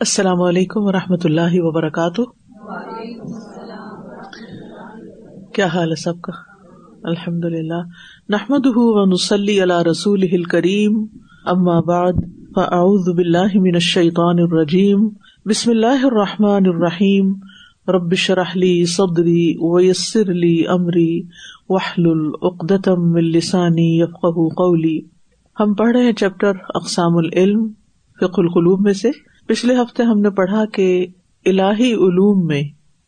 السلام علیکم و رحمۃ اللہ وبرکاتہ۔ کیا حال ہے سب کا؟ الحمد للہ نحمد نسلی اللہ رسول کریم اما بعد، فاعوذ باللہ من الشیطان الرجیم۔ بسم اللہ الرحمٰن الرحیم۔ ربش رحلی صدری ویسر علی عمری وحل العقدم السانی یفق قولی۔ ہم پڑھ رہے ہیں چیپٹر اقسام العلم فق القلوب میں سے۔ پچھلے ہفتے ہم نے پڑھا کہ الہی علوم میں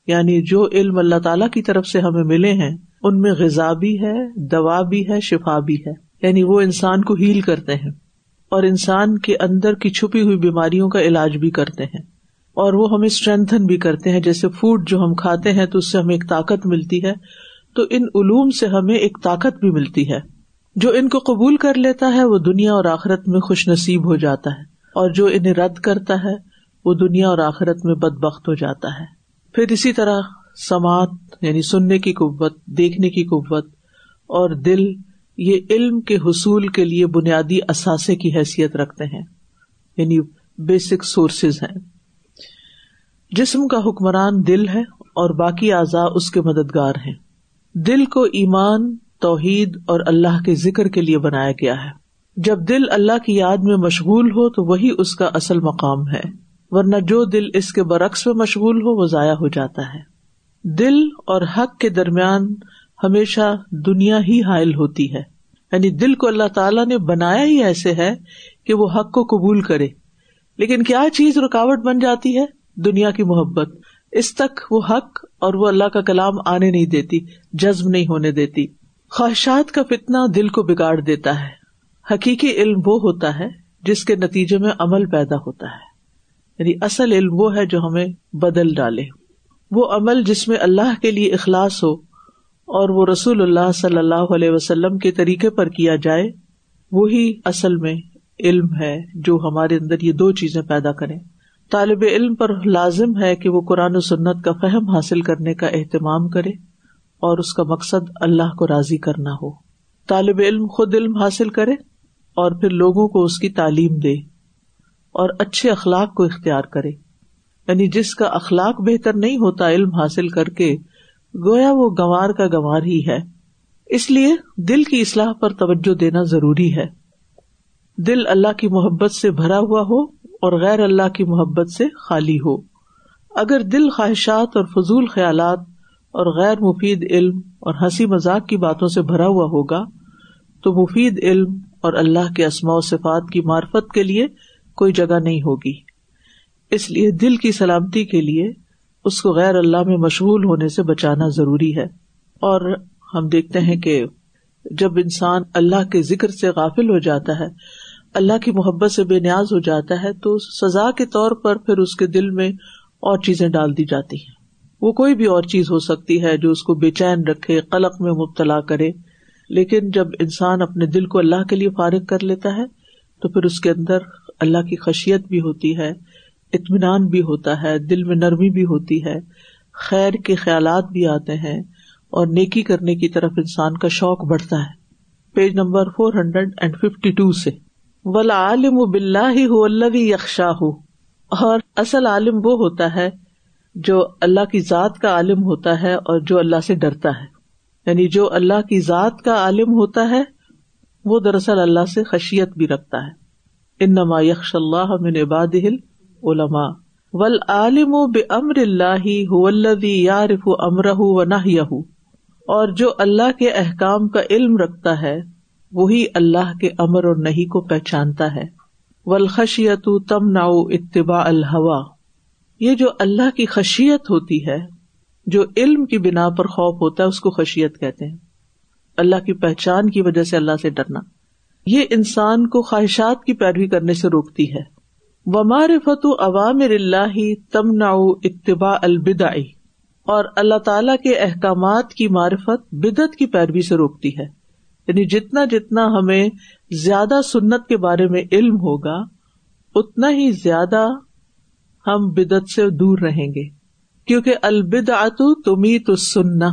یعنی جو علم اللہ تعالی کی طرف سے ہمیں ملے ہیں، ان میں غذا بھی ہے، دوا بھی ہے، شفا بھی ہے۔ یعنی وہ انسان کو ہیل کرتے ہیں اور انسان کے اندر کی چھپی ہوئی بیماریوں کا علاج بھی کرتے ہیں اور وہ ہمیں اسٹرینتھن بھی کرتے ہیں۔ جیسے فوڈ جو ہم کھاتے ہیں تو اس سے ہمیں ایک طاقت ملتی ہے۔ تو ان علوم سے ہمیں ایک طاقت بھی ملتی ہے۔ جو ان کو قبول کر لیتا ہے، وہ دنیا اور آخرت میں خوش نصیب ہو جاتا ہے۔ اور جو انہیں رد کرتا ہے، وہ دنیا اور آخرت میں بد بخت ہو جاتا ہے۔ پھر اسی طرح سماعت یعنی سننے کی قوت، دیکھنے کی قوت، اور دل، یہ علم کے حصول کے لیے بنیادی اثاثے کی حیثیت رکھتے ہیں۔ یعنی بیسک سورسز ہیں۔ جسم کا حکمران دل ہے اور باقی اعضاء اس کے مددگار ہیں۔ دل کو ایمان، توحید اور اللہ کے ذکر کے لیے بنایا گیا ہے۔ جب دل اللہ کی یاد میں مشغول ہو تو وہی اس کا اصل مقام ہے، ورنہ جو دل اس کے برعکس میں مشغول ہو وہ ضائع ہو جاتا ہے۔ دل اور حق کے درمیان ہمیشہ دنیا ہی حائل ہوتی ہے۔ یعنی دل کو اللہ تعالیٰ نے بنایا ہی ایسے ہے کہ وہ حق کو قبول کرے۔ لیکن کیا چیز رکاوٹ بن جاتی ہے؟ دنیا کی محبت۔ اس تک وہ حق اور وہ اللہ کا کلام آنے نہیں دیتی، جذب نہیں ہونے دیتی۔ خواہشات کا فتنا دل کو بگاڑ دیتا ہے۔ حقیقی علم وہ ہوتا ہے جس کے نتیجے میں عمل پیدا ہوتا ہے۔ یعنی اصل علم وہ ہے جو ہمیں بدل ڈالے۔ وہ عمل جس میں اللہ کے لیے اخلاص ہو اور وہ رسول اللہ صلی اللہ علیہ وسلم کے طریقے پر کیا جائے، وہی اصل میں علم ہے جو ہمارے اندر یہ دو چیزیں پیدا کرے طالب علم پر لازم ہے کہ وہ قرآن و سنت کا فہم حاصل کرنے کا اہتمام کرے اور اس کا مقصد اللہ کو راضی کرنا ہو۔ طالب علم خود علم حاصل کرے اور پھر لوگوں کو اس کی تعلیم دے اور اچھے اخلاق کو اختیار کرے۔ یعنی جس کا اخلاق بہتر نہیں ہوتا، علم حاصل کر کے، گویا وہ گنوار کا گنوار ہی ہے۔ اس لیے دل کی اصلاح پر توجہ دینا ضروری ہے۔ دل اللہ کی محبت سے بھرا ہوا ہو اور غیر اللہ کی محبت سے خالی ہو۔ اگر دل خواہشات اور فضول خیالات اور غیر مفید علم اور ہنسی مذاق کی باتوں سے بھرا ہوا ہوگا، تو مفید علم اور اللہ کے اسماء و صفات کی معرفت کے لیے کوئی جگہ نہیں ہوگی۔ اس لیے دل کی سلامتی کے لیے اس کو غیر اللہ میں مشغول ہونے سے بچانا ضروری ہے۔ اور ہم دیکھتے ہیں کہ جب انسان اللہ کے ذکر سے غافل ہو جاتا ہے، اللہ کی محبت سے بے نیاز ہو جاتا ہے، تو سزا کے طور پر پھر اس کے دل میں اور چیزیں ڈال دی جاتی ہیں۔ وہ کوئی بھی اور چیز ہو سکتی ہے جو اس کو بے چین رکھے، قلق میں مبتلا کرے۔ لیکن جب انسان اپنے دل کو اللہ کے لیے فارغ کر لیتا ہے، تو پھر اس کے اندر اللہ کی خشیت بھی ہوتی ہے، اطمینان بھی ہوتا ہے، دل میں نرمی بھی ہوتی ہے، خیر کے خیالات بھی آتے ہیں اور نیکی کرنے کی طرف انسان کا شوق بڑھتا ہے۔ Page number four hundred and fifty two سے۔ ولا عالم و بلّہ ہو اللہ یکشا ہو اور اصل عالم وہ ہوتا ہے جو اللہ کی ذات کا عالم ہوتا ہے اور جو اللہ سے ڈرتا ہے۔ یعنی جو اللہ کی ذات کا عالم ہوتا ہے، وہ دراصل اللہ سے خشیت بھی رکھتا ہے۔ ان نما یکش اللہ من عباد علما ول عالم و بے امر اللہ یارف امرہ و نہ اور جو اللہ کے احکام کا علم رکھتا ہے، وہی اللہ کے امر اور نہیں کو پہچانتا ہے۔ ولخشیت تم نا اتباع الحوا یہ جو اللہ کی خشیت ہوتی ہے جو علم کی بنا پر خوف ہوتا ہے، اس کو خشیت کہتے ہیں۔ اللہ کی پہچان کی وجہ سے اللہ سے ڈرنا۔ یہ انسان کو خواہشات کی پیروی کرنے سے روکتی ہے۔ ومار فتو عوام اللہ تمنا اتباع البدائی اور اللہ تعالی کے احکامات کی معرفت بدعت کی پیروی سے روکتی ہے۔ یعنی جتنا جتنا ہمیں زیادہ سنت کے بارے میں علم ہوگا، اتنا ہی زیادہ ہم بدعت سے دور رہیں گے۔ کیونکہ البد تمی تو سننا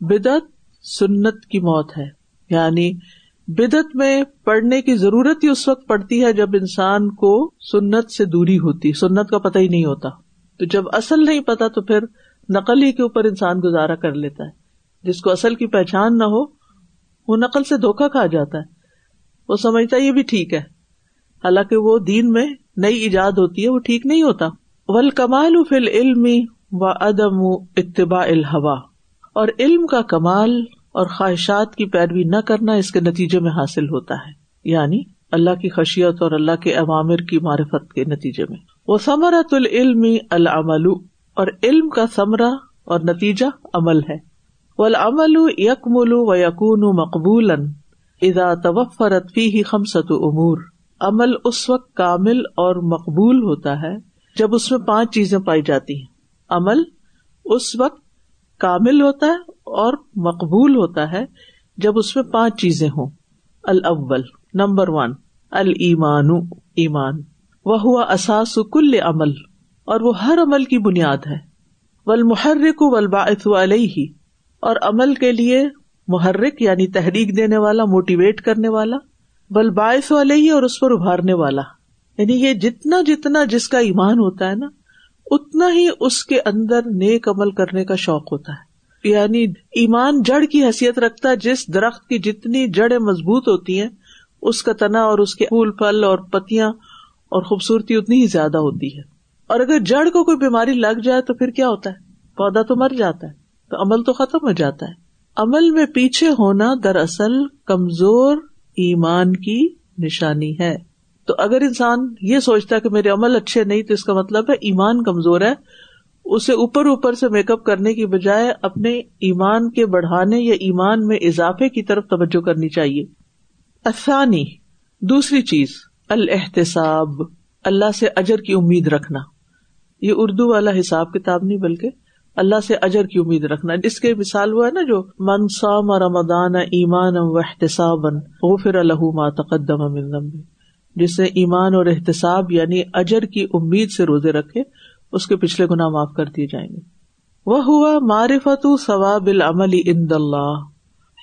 بدعت سنت کی موت ہے۔ یعنی بدت میں پڑھنے کی ضرورت ہی اس وقت پڑتی ہے جب انسان کو سنت سے دوری ہوتی، سنت کا پتہ ہی نہیں ہوتا۔ تو جب اصل نہیں پتا تو پھر نقل ہی کے اوپر انسان گزارا کر لیتا ہے۔ جس کو اصل کی پہچان نہ ہو، وہ نقل سے دھوکا کھا جاتا ہے۔ وہ سمجھتا ہے یہ بھی ٹھیک ہے۔ حالانکہ وہ دین میں نئی ایجاد ہوتی ہے، وہ ٹھیک نہیں ہوتا۔ ول کمال فل علم و ادم اتباع الحوا اور علم کا کمال اور خواہشات کی پیروی نہ کرنا اس کے نتیجے میں حاصل ہوتا ہے یعنی اللہ کی خشیت اور اللہ کے عوامر کی معرفت کے نتیجے میں۔ وہ ثمرت العلم العمل۔ اور علم کا ثمرہ اور نتیجہ عمل ہے۔ والعمل یکمل و یقون مقبول اذا توفرت فی خمسط امور عمل اس وقت کامل اور مقبول ہوتا ہے جب اس میں پانچ چیزیں پائی جاتی ہیں۔ عمل اس وقت کامل ہوتا ہے اور مقبول ہوتا ہے جب اس میں پانچ چیزیں ہوں۔ الاول، نمبر ون المان ایمان۔ وہ ہوا اساس کل عمل، اور وہ ہر عمل کی بنیاد ہے۔ ول محرک علیہ، اور عمل کے لیے محرک یعنی تحریک دینے والا موٹیویٹ کرنے والا۔ بل علیہ، اور اس پر ابھارنے والا۔ یعنی یہ جتنا جتنا جس کا ایمان ہوتا ہے نا اتنا ہی اس کے اندر نیک عمل کرنے کا شوق ہوتا ہے۔ یعنی ایمان جڑ کی حیثیت رکھتا ہے، جس درخت کی جتنی جڑیں مضبوط ہوتی ہیں، اس کا تنا اور اس کے پھول، پھل اور پتیاں اور خوبصورتی اتنی ہی زیادہ ہوتی ہے۔ اور اگر جڑ کو کوئی بیماری لگ جائے تو پھر کیا ہوتا ہے؟ پودا تو مر جاتا ہے، تو عمل تو ختم ہو جاتا ہے۔ عمل میں پیچھے ہونا دراصل کمزور ایمان کی نشانی ہے۔ تو اگر انسان یہ سوچتا ہے کہ میرے عمل اچھے نہیں تو اس کا مطلب ہے ایمان کمزور ہے، اسے اوپر اوپر سے میک اپ کرنے کی بجائے اپنے ایمان کے بڑھانے یا ایمان میں اضافے کی طرف توجہ کرنی چاہیے۔ آسانی دوسری چیز الحتساب اللہ سے اجر کی امید رکھنا۔ یہ اردو والا حساب کتاب نہیں بلکہ اللہ سے اجر کی امید رکھنا۔ جس کے مثال ہوا ہے نا جو منسام رمدان ایمان و احتساب وہ پھر اللہ تقدم جس ایمان اور احتساب یعنی اجر کی امید سے روزے رکھے، اس کے پچھلے گنا معاف کر دیے جائیں گے۔ وہ ہوا معرفت ثواب العمل اند اللہ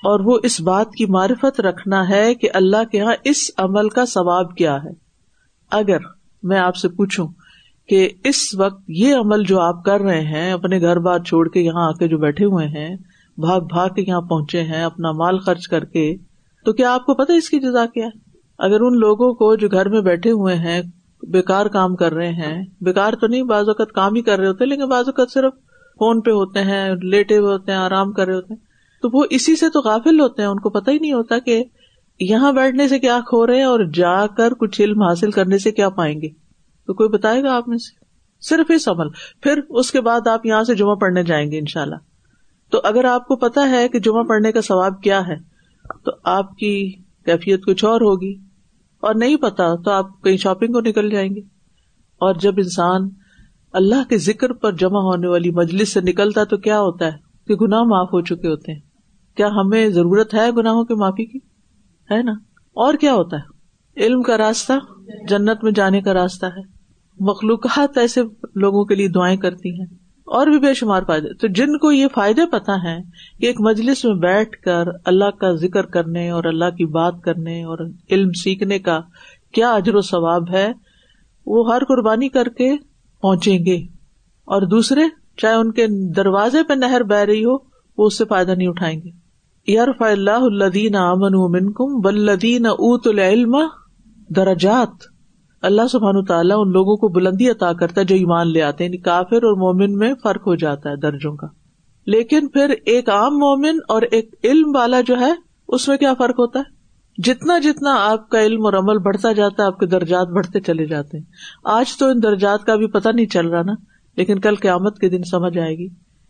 اور وہ اس بات کی معرفت رکھنا ہے کہ اللہ کے یہاں اس عمل کا ثواب کیا ہے۔ اگر میں آپ سے پوچھوں کہ اس وقت یہ عمل جو آپ کر رہے ہیں، اپنے گھر بار چھوڑ کے یہاں آ کے جو بیٹھے ہوئے ہیں، بھاگ بھاگ کے یہاں پہنچے ہیں، اپنا مال خرچ کر کے، تو کیا آپ کو پتا اس کی جزا کیا ہے؟ اگر ان لوگوں کو جو گھر میں بیٹھے ہوئے ہیں بےکار کام کر رہے ہیں بےکار تو نہیں، بعض اوقات کام ہی کر رہے ہوتے لیکن بعض اوقات صرف فون پہ ہوتے ہیں، لیٹے ہوئے ہوتے ہیں، آرام کر رہے ہوتے ہیں۔ تو وہ اسی سے تو غافل ہوتے ہیں، ان کو پتا ہی نہیں ہوتا کہ یہاں بیٹھنے سے کیا کھو رہے ہیں اور جا کر کچھ علم حاصل کرنے سے کیا پائیں گے۔ تو کوئی بتائے گا آپ میں سے؟ صرف اس عمل۔ پھر اس کے بعد آپ یہاں سے جمعہ پڑھنے جائیں گے ان شاء اللہ تو اگر آپ کو پتا ہے کہ جمعہ پڑھنے کا ثواب کیا ہے، تو آپ کی کیفیت کچھ اور ہوگی۔ اور نہیں پتا تو آپ کہیں شاپنگ کو نکل جائیں گے۔ اور جب انسان اللہ کے ذکر پر جمع ہونے والی مجلس سے نکلتا تو کیا ہوتا ہے؟ کہ گناہ معاف ہو چکے ہوتے ہیں۔ کیا ہمیں ضرورت ہے گناہوں کی معافی کی؟ ہے نا؟ اور کیا ہوتا ہے؟ علم کا راستہ جنت میں جانے کا راستہ ہے۔ مخلوقات ایسے لوگوں کے لیے دعائیں کرتی ہیں۔ اور بھی بے شمار فائدے۔ تو جن کو یہ فائدے پتا ہے کہ ایک مجلس میں بیٹھ کر اللہ کا ذکر کرنے اور اللہ کی بات کرنے اور علم سیکھنے کا کیا اجر و ثواب ہے، وہ ہر قربانی کر کے پہنچیں گے۔ اور دوسرے، چاہے ان کے دروازے پہ نہر بہ رہی ہو، وہ اس سے فائدہ نہیں اٹھائیں گے۔ یارف اللہ الدین امن من کم بلدین اوت العلم درجات۔ اللہ سبحان تعالیٰ ان لوگوں کو بلندی عطا کرتا ہے جو ایمان لے آتے ہیں۔ یعنی کافر اور مومن میں فرق ہو جاتا ہے درجوں کا۔ لیکن پھر ایک عام مومن اور ایک علم والا جو ہے، اس میں کیا فرق ہوتا ہے؟ جتنا جتنا آپ کا علم اور عمل بڑھتا جاتا ہے، آپ کے درجات بڑھتے چلے جاتے ہیں۔ آج تو ان درجات کا بھی پتہ نہیں چل رہا نا، لیکن کل قیامت کے دن سمجھ آئے گی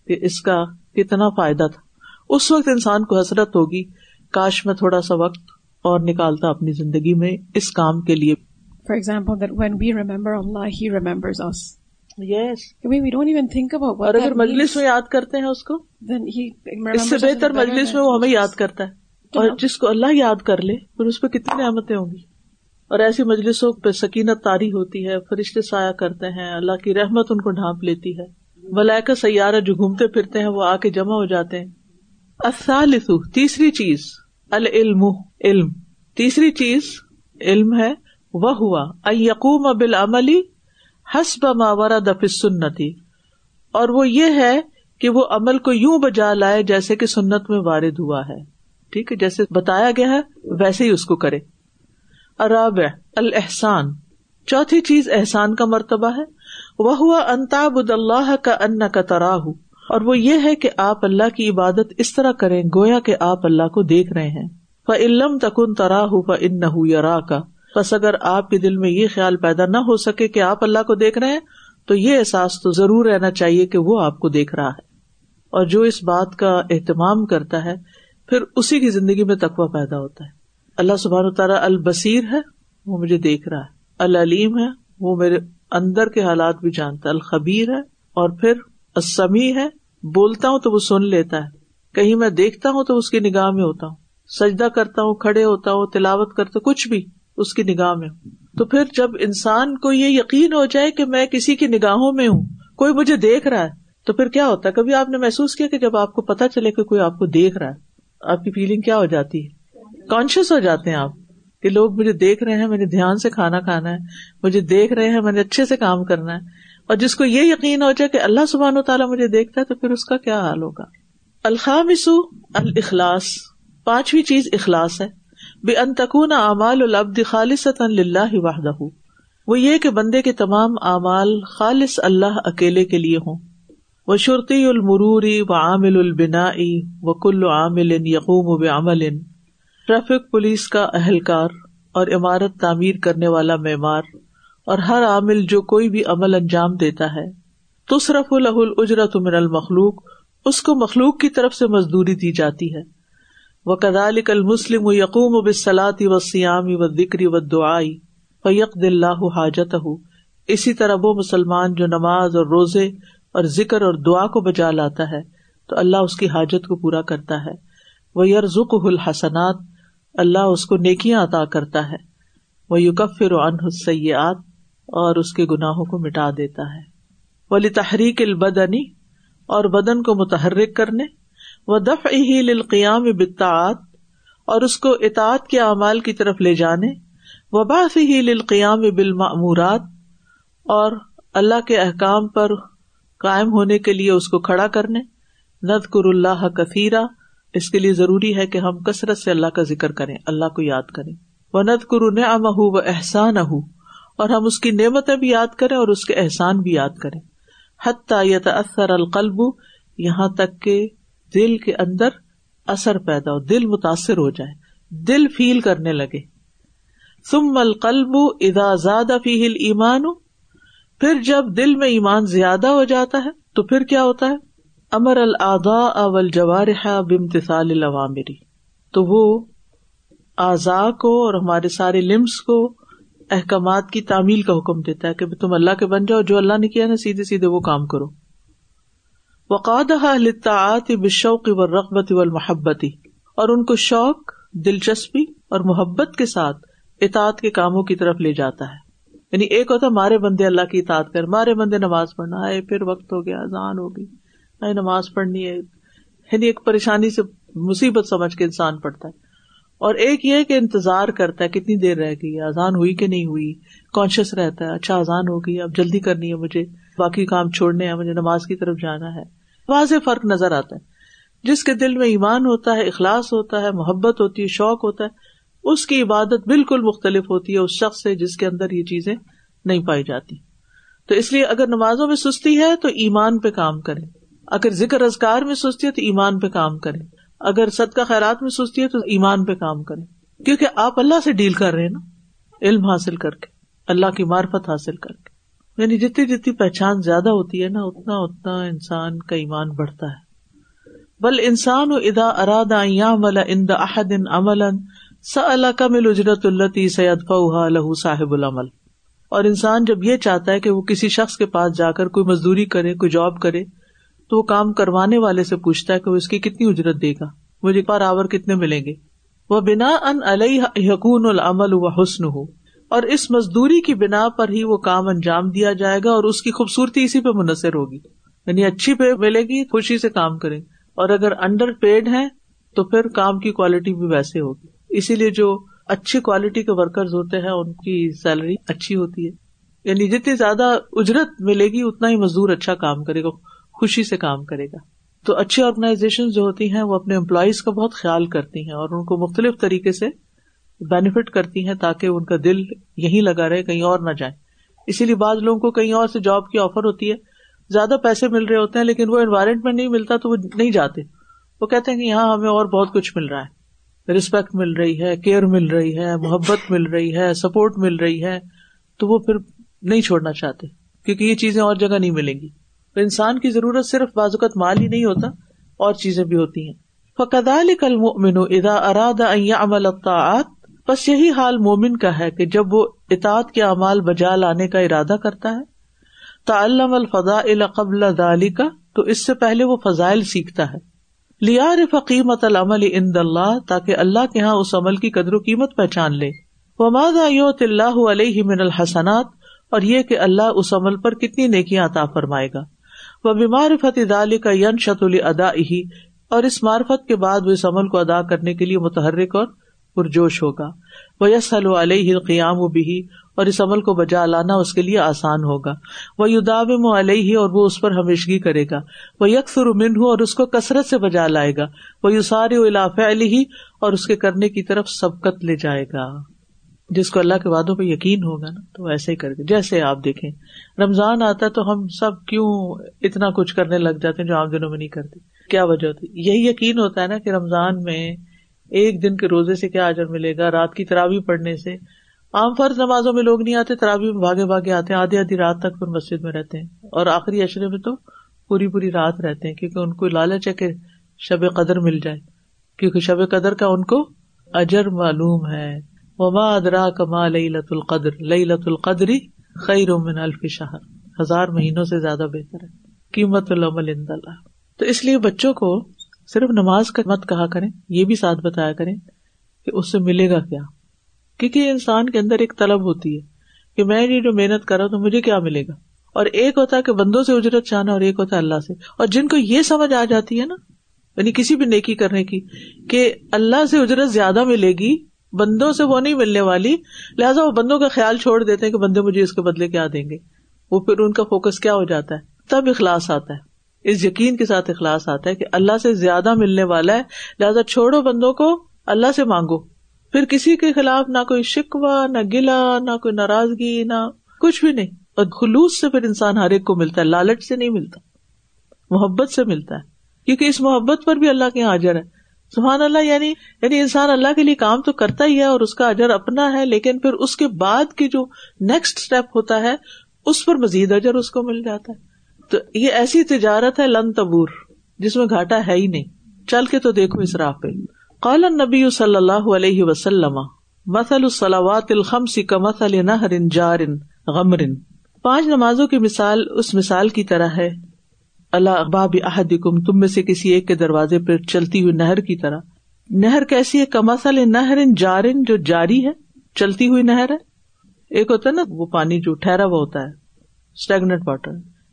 کہ اس کا کتنا فائدہ تھا۔ اس وقت انسان کو حسرت ہوگی، کاش میں تھوڑا سا وقت اور نکالتا اپنی زندگی میں اس کام کے لیے۔ For example that when we remember Allah he remembers us yes we don't even think about اور اگر مجلس میں یاد کرتے ہیں اس کو دین ہی اس سے بہتر مجلس میں وہ ہمیں یاد کرتا ہے۔ اور جس کو اللہ یاد کر لے پھر اس پہ کتنی نعمتیں ہوں گی۔ اور ایسی مجلسوں پہ سکینت تاری ہوتی ہے فرشتے سایہ کرتے ہیں اللہ کی رحمت ان کو ڈھانپ لیتی ہے۔ ملائکہ سیارہ جو گھومتے پھرتے ہیں وہ آ کے جمع ہو جاتے ہیں۔ الثالث تیسری چیز العلم علم۔ تیسری چیز علم ہے۔ وہ ہوا یقوم ابل عملی حسب ماورا دف سنتی اور وہ یہ ہے کہ وہ عمل کو یوں بجا لائے جیسے کہ سنت میں وارد ہوا ہے۔ ٹھیک ہے، جیسے بتایا گیا ہے، ویسے ہی اس کو کرے۔ اراب الحسان چوتھی چیز احسان کا مرتبہ ہے۔ وہ ہوا انتاب اللہ کا ان کا تراہ اور وہ یہ ہے کہ آپ اللہ کی عبادت اس طرح کریں گویا کہ آپ اللہ کو دیکھ رہے ہیں۔ علم تکن تراہ ان نہ کا بس اگر آپ کے دل میں یہ خیال پیدا نہ ہو سکے کہ آپ اللہ کو دیکھ رہے ہیں، تو یہ احساس تو ضرور رہنا چاہیے کہ وہ آپ کو دیکھ رہا ہے۔ اور جو اس بات کا اہتمام کرتا ہے، پھر اسی کی زندگی میں تقوی پیدا ہوتا ہے۔ اللہ سبحان تعالیٰ البصیر ہے، وہ مجھے دیکھ رہا ہے۔ العلیم ہے، وہ میرے اندر کے حالات بھی جانتا ہے۔ الخبیر ہے، اور پھر اسمی ہے۔ بولتا ہوں تو وہ سن لیتا ہے۔ کہیں میں دیکھتا ہوں تو اس کی نگاہ میں ہوتا ہوں۔ سجدہ کرتا ہوں، کھڑے ہوتا ہوں، تلاوت کرتا کچھ بھی۔ اس کی نگاہ میں تو پھر جب انسان کو یہ یقین ہو جائے کہ میں کسی کی نگاہوں میں ہوں، کوئی مجھے دیکھ رہا ہے، تو پھر کیا ہوتا ہے؟ کبھی آپ نے محسوس کیا کہ جب آپ کو پتا چلے کہ کوئی آپ کو دیکھ رہا ہے، آپ کی فیلنگ کیا ہو جاتی ہے؟ کانشیس ہو جاتے ہیں آپ کہ لوگ مجھے دیکھ رہے ہیں، مجھے دھیان سے کھانا کھانا ہے، مجھے دیکھ رہے ہیں، مجھے اچھے سے کام کرنا ہے۔ اور جس کو یہ یقین ہو جائے کہ اللہ سبحان و تعالیٰ مجھے دیکھتا ہے، تو پھر اس کا کیا حال ہوگا؟ الخامسو الخلاص پانچویں چیز اخلاص ہے۔ بے انتقون اعمال العبد خالص اللہ وحدہ وہ یہ کہ بندے کے تمام اعمال خالص اللہ اکیلے کے لیے ہوں۔ وہ شرطی المروری و عامل البنا و کل عامل یقوم و عمل ٹریفک پولیس کا اہلکار اور عمارت تعمیر کرنے والا معمار۔ اور ہر عامل جو کوئی بھی عمل انجام دیتا ہے۔ تصرف الح الجرت من المخلوق۔ اس کو مخلوق کی طرف سے مزدوری دی جاتی ہے۔ وہ کدال کل مسلم یقوم و بسلاتی و سیامی و دکری و دعائی فیق دلہ حاجت ہو اسی طرح وہ مسلمان جو نماز اور روزے اور ذکر اور دعا کو بجا لاتا ہے، تو اللہ اس کی حاجت کو پورا کرتا ہے۔ وہ یرزق الحسنات، اللہ اس کو نیکیاں عطا کرتا ہے۔ وہ یوکفر عنہ سیات اور اس کے گناہوں کو مٹا دیتا ہے۔ ولی تحریک البدنی اور بدن کو متحرک کرنے۔ وہ دف ہی للقیام بتاعت اور اس کو اطاعت کے اعمال کی طرف لے جانے وباف ہی للقیام بالمعمورات اور اللہ کے احکام پر قائم ہونے کے لیے اس کو کھڑا کرنے ند کر اللہ کثیرہ اس کے لیے ضروری ہے کہ ہم کثرت سے اللہ کا ذکر کریں، اللہ کو یاد کریں وہ ند کر نعم و احسان ہو اور ہم اس کی نعمتیں بھی یاد کریں اور اس کے احسان بھی یاد کریں حتیٰ یتاثر القلب، یہاں تک کہ دل کے اندر اثر پیدا ہو، دل متاثر ہو جائے، دل فیل کرنے لگے۔ سم القلب ادا زیادہ فی ہل ایمان پھر جب دل میں ایمان زیادہ ہو جاتا ہے، تو پھر کیا ہوتا ہے؟ امر الدا اول جوارح بمتسال العوامری تو وہ اعضا کو اور ہمارے سارے لمس کو احکامات کی تعمیل کا حکم دیتا ہے کہ تم اللہ کے بن جاؤ، جو اللہ نے کیا نا، سیدھے سیدھے وہ کام کرو۔ وقاد بشوق و رقبت و محبتی اور ان کو شوق، دلچسپی اور محبت کے ساتھ اطاعت کے کاموں کی طرف لے جاتا ہے۔ یعنی ایک ہوتا مارے بندے اللہ کی اطاعت کر، مارے بندے نماز پڑھنا ہے پھر وقت ہو گیا، اذان ہوگی نماز پڑھنی ہے۔ یعنی ایک پریشانی سے مصیبت سمجھ کے انسان پڑتا ہے۔ اور ایک یہ کہ انتظار کرتا ہے، کتنی دیر رہ گئی، اذان ہوئی کہ نہیں ہوئی کانشیس رہتا ہے اچھا اذان ہوگی اب جلدی کرنی ہے مجھے۔ باقی کام چھوڑنے ہیں، مجھے نماز کی طرف جانا ہے۔ واضح فرق نظر آتا ہے۔ جس کے دل میں ایمان ہوتا ہے، اخلاص ہوتا ہے، محبت ہوتی ہے، شوق ہوتا ہے، اس کی عبادت بالکل مختلف ہوتی ہے، اس شخص سے جس کے اندر یہ چیزیں نہیں پائی جاتی۔ تو اس لیے اگر نمازوں میں سستی ہے تو ایمان پہ کام کرے اگر ذکر ازکار میں سستی ہے تو ایمان پہ کام کرے اگر صدقہ خیرات میں سستی ہے تو ایمان پہ کام کرے کیونکہ آپ اللہ سے ڈیل کر رہے ہیں نا، علم حاصل کر کے، اللہ کی مارفت حاصل کر کے۔ یعنی جتنی جتنی پہچان زیادہ ہوتی ہے نا، اتنا اتنا انسان کا ایمان بڑھتا ہے۔ بل انسان و ادا اراد ملا ان احد عمل س اللہ کا مل اجرت التی سید فا لہ صاحب العمل۔ اور انسان جب یہ چاہتا ہے کہ وہ کسی شخص کے پاس جا کر کوئی مزدوری کرے، کوئی جاب کرے، تو وہ کام کروانے والے سے پوچھتا ہے کہ وہ اس کی کتنی اجرت دے گا، مجھے پر آور کتنے ملیں گے۔ وہ بنا ان علیہ یقون العمل و حسن ہو اور اس مزدوری کی بنا پر ہی وہ کام انجام دیا جائے گا اور اس کی خوبصورتی اسی پہ منحصر ہوگی۔ یعنی اچھی پہ ملے گی، خوشی سے کام کریں۔ اور اگر انڈر پیڈ ہے تو پھر کام کی کوالٹی بھی ویسے ہوگی۔ اسی لیے جو اچھی کوالٹی کے ورکرز ہوتے ہیں، ان کی سیلری اچھی ہوتی ہے۔ یعنی جتنی زیادہ اجرت ملے گی، اتنا ہی مزدور اچھا کام کرے گا، خوشی سے کام کرے گا۔ تو اچھی آرگنائزیشن جو ہوتی ہیں، وہ اپنے امپلائیز کا بہت خیال کرتی ہیں اور ان کو مختلف طریقے سے بینیفٹ کرتی ہیں تاکہ ان کا دل یہیں لگا رہے، کہیں اور نہ جائے اسی لیے بعض لوگوں کو کہیں اور سے جاب کی آفر ہوتی ہے۔ زیادہ پیسے مل رہے ہوتے ہیں، لیکن وہ انوائرمنٹ میں نہیں ملتا تو وہ نہیں جاتے۔ وہ کہتے ہیں کہ یہاں ہمیں اور بہت کچھ مل رہا ہے۔ ریسپیکٹ مل رہی ہے کیئر مل رہی ہے، محبت مل رہی ہے سپورٹ مل رہی ہے۔ تو وہ پھر نہیں چھوڑنا چاہتے، کیونکہ یہ چیزیں اور جگہ نہیں ملیں گی۔ تو انسان کی ضرورت صرف بازوقت مال ہی نہیں ہوتا، اور چیزیں بھی ہوتی ہیں۔ فقدال کل مومن ادا اراد عمل الطاعات بس یہی حال مومن کا ہے کہ جب وہ اطاعت کے اعمال بجا لانے کا ارادہ کرتا ہے، تعلم الفضا قبل دالی کا تو اس سے پہلے وہ فضائل سیکھتا ہے۔ لیار فقیمت العمل اند اللہ، تاکہ اللہ کے یہاں اس عمل کی قدر و قیمت پہچان لے۔ وہ ماد اللہ علیہ من الحسنات، اور یہ کہ اللہ اس عمل پر کتنی نیکیاں عطا فرمائے گا۔ وہ بیمار فتح دالی کا ین شت ادا ہی اور اس معرفت کے بعد وہ اس عمل کو ادا کرنے کے لیے متحرک اور پرجوش ہوگا۔ وہ یس علیہ قیام و بھی اور اس عمل کو بجا لانا اس کے لیے آسان ہوگا۔ وہ یداب علیہ اور وہ اس پر ہمیشگی کرے گا۔ وہ یکسر امن ہو اور اس کو کثرت سے بجا لائے گا۔ وہ یوسار الاف علی اور اس کے کرنے کی طرف سبقت لے جائے گا۔ جس کو اللہ کے وادوں پہ یقین ہوگا نا، تو ایسے ہی کرے گا جیسے آپ دیکھیں، رمضان آتا ہے تو ہم سب کیوں اتنا کچھ کرنے لگ جاتے ہیں جو عام دنوں میں نہیں کرتے؟ کیا وجہ ہوتی؟ یہی یقین ہوتا ہے نا کہ رمضان میں ایک دن کے روزے سے کیا اجر ملے گا؟ رات کی تراوی پڑھنے سے۔ عام فرض نمازوں میں لوگ نہیں آتے تراوی میں بھاگے بھاگے آتے ہیں آدھی آدھی رات تک پھر مسجد میں رہتے ہیں۔ اور آخری اشرے میں تو پوری پوری رات رہتے ہیں، کیونکہ ان کو لالچ ہے کہ شب قدر مل جائے۔ کیونکہ شب قدر کا ان کو اجر معلوم ہے۔ وما ادرا کما لئی لت القدر؟ لئی لت القدری خیر من الف شہر ہزار مہینوں سے زیادہ بہتر ہے۔ قیمت العمل اللہ تو اس لیے بچوں کو صرف نماز کا مت کہا کریں، یہ بھی ساتھ بتایا کریں کہ اس سے ملے گا کیا؟ کیونکہ انسان کے اندر ایک طلب ہوتی ہے کہ میں یہ جو محنت کر رہا ہوں تو مجھے کیا ملے گا؟ اور ایک ہوتا ہے کہ بندوں سے اجرت چاہنا اور ایک ہوتا ہے اللہ سے۔ اور جن کو یہ سمجھ آ جاتی ہے نا یعنی کسی بھی نیکی کرنے کی، کہ اللہ سے اجرت زیادہ ملے گی، بندوں سے وہ نہیں ملنے والی، لہٰذا وہ بندوں کا خیال چھوڑ دیتے ہیں کہ بندے مجھے اس کے بدلے کیا دیں گے؟ وہ پھر ان کا فوکس کیا ہو جاتا ہے؟ تب اخلاص آتا ہے۔ اس یقین کے ساتھ اخلاص آتا ہے کہ اللہ سے زیادہ ملنے والا ہے، لہٰذا چھوڑو بندوں کو، اللہ سے مانگو۔ پھر کسی کے خلاف نہ کوئی شکوا نہ گلا نہ کوئی ناراضگی، نہ کچھ بھی نہیں۔ اور خلوص سے پھر انسان ہر ایک کو ملتا ہے، لالچ سے نہیں ملتا، محبت سے ملتا ہے۔ کیونکہ اس محبت پر بھی اللہ کے یہاں حاضر ہے۔ سبحان اللہ یعنی یعنی انسان اللہ کے لیے کام تو کرتا ہی ہے اور اس کا اجر اپنا ہے، لیکن پھر اس کے بعد کی جو نیکسٹ اسٹیپ ہوتا ہے، اس پر مزید اجر اس کو مل جاتا ہے۔ تو یہ ایسی تجارت ہے لن تبور، جس میں گھاٹا ہے ہی نہیں۔ چل کے تو دیکھو اس راہ پہ۔ قال نبی صلی اللہ علیہ وسلم مسل السلاوات الخمس کا مسل نہر جار غمر۔ پانچ نمازوں کی مثال اس مثال کی طرح ہے۔ اللہ اباب احدکم، تم میں سے کسی ایک کے دروازے پہ چلتی ہوئی نہر کی طرح۔ نہر کیسی ہے؟ کمسل نہر جارن جو جاری ہے، چلتی ہوئی نہر ہے۔ ایک ہوتا ہے نا، وہ پانی جو ٹھہرا ہوا ہوتا ہے۔ اسٹیگنٹ واٹر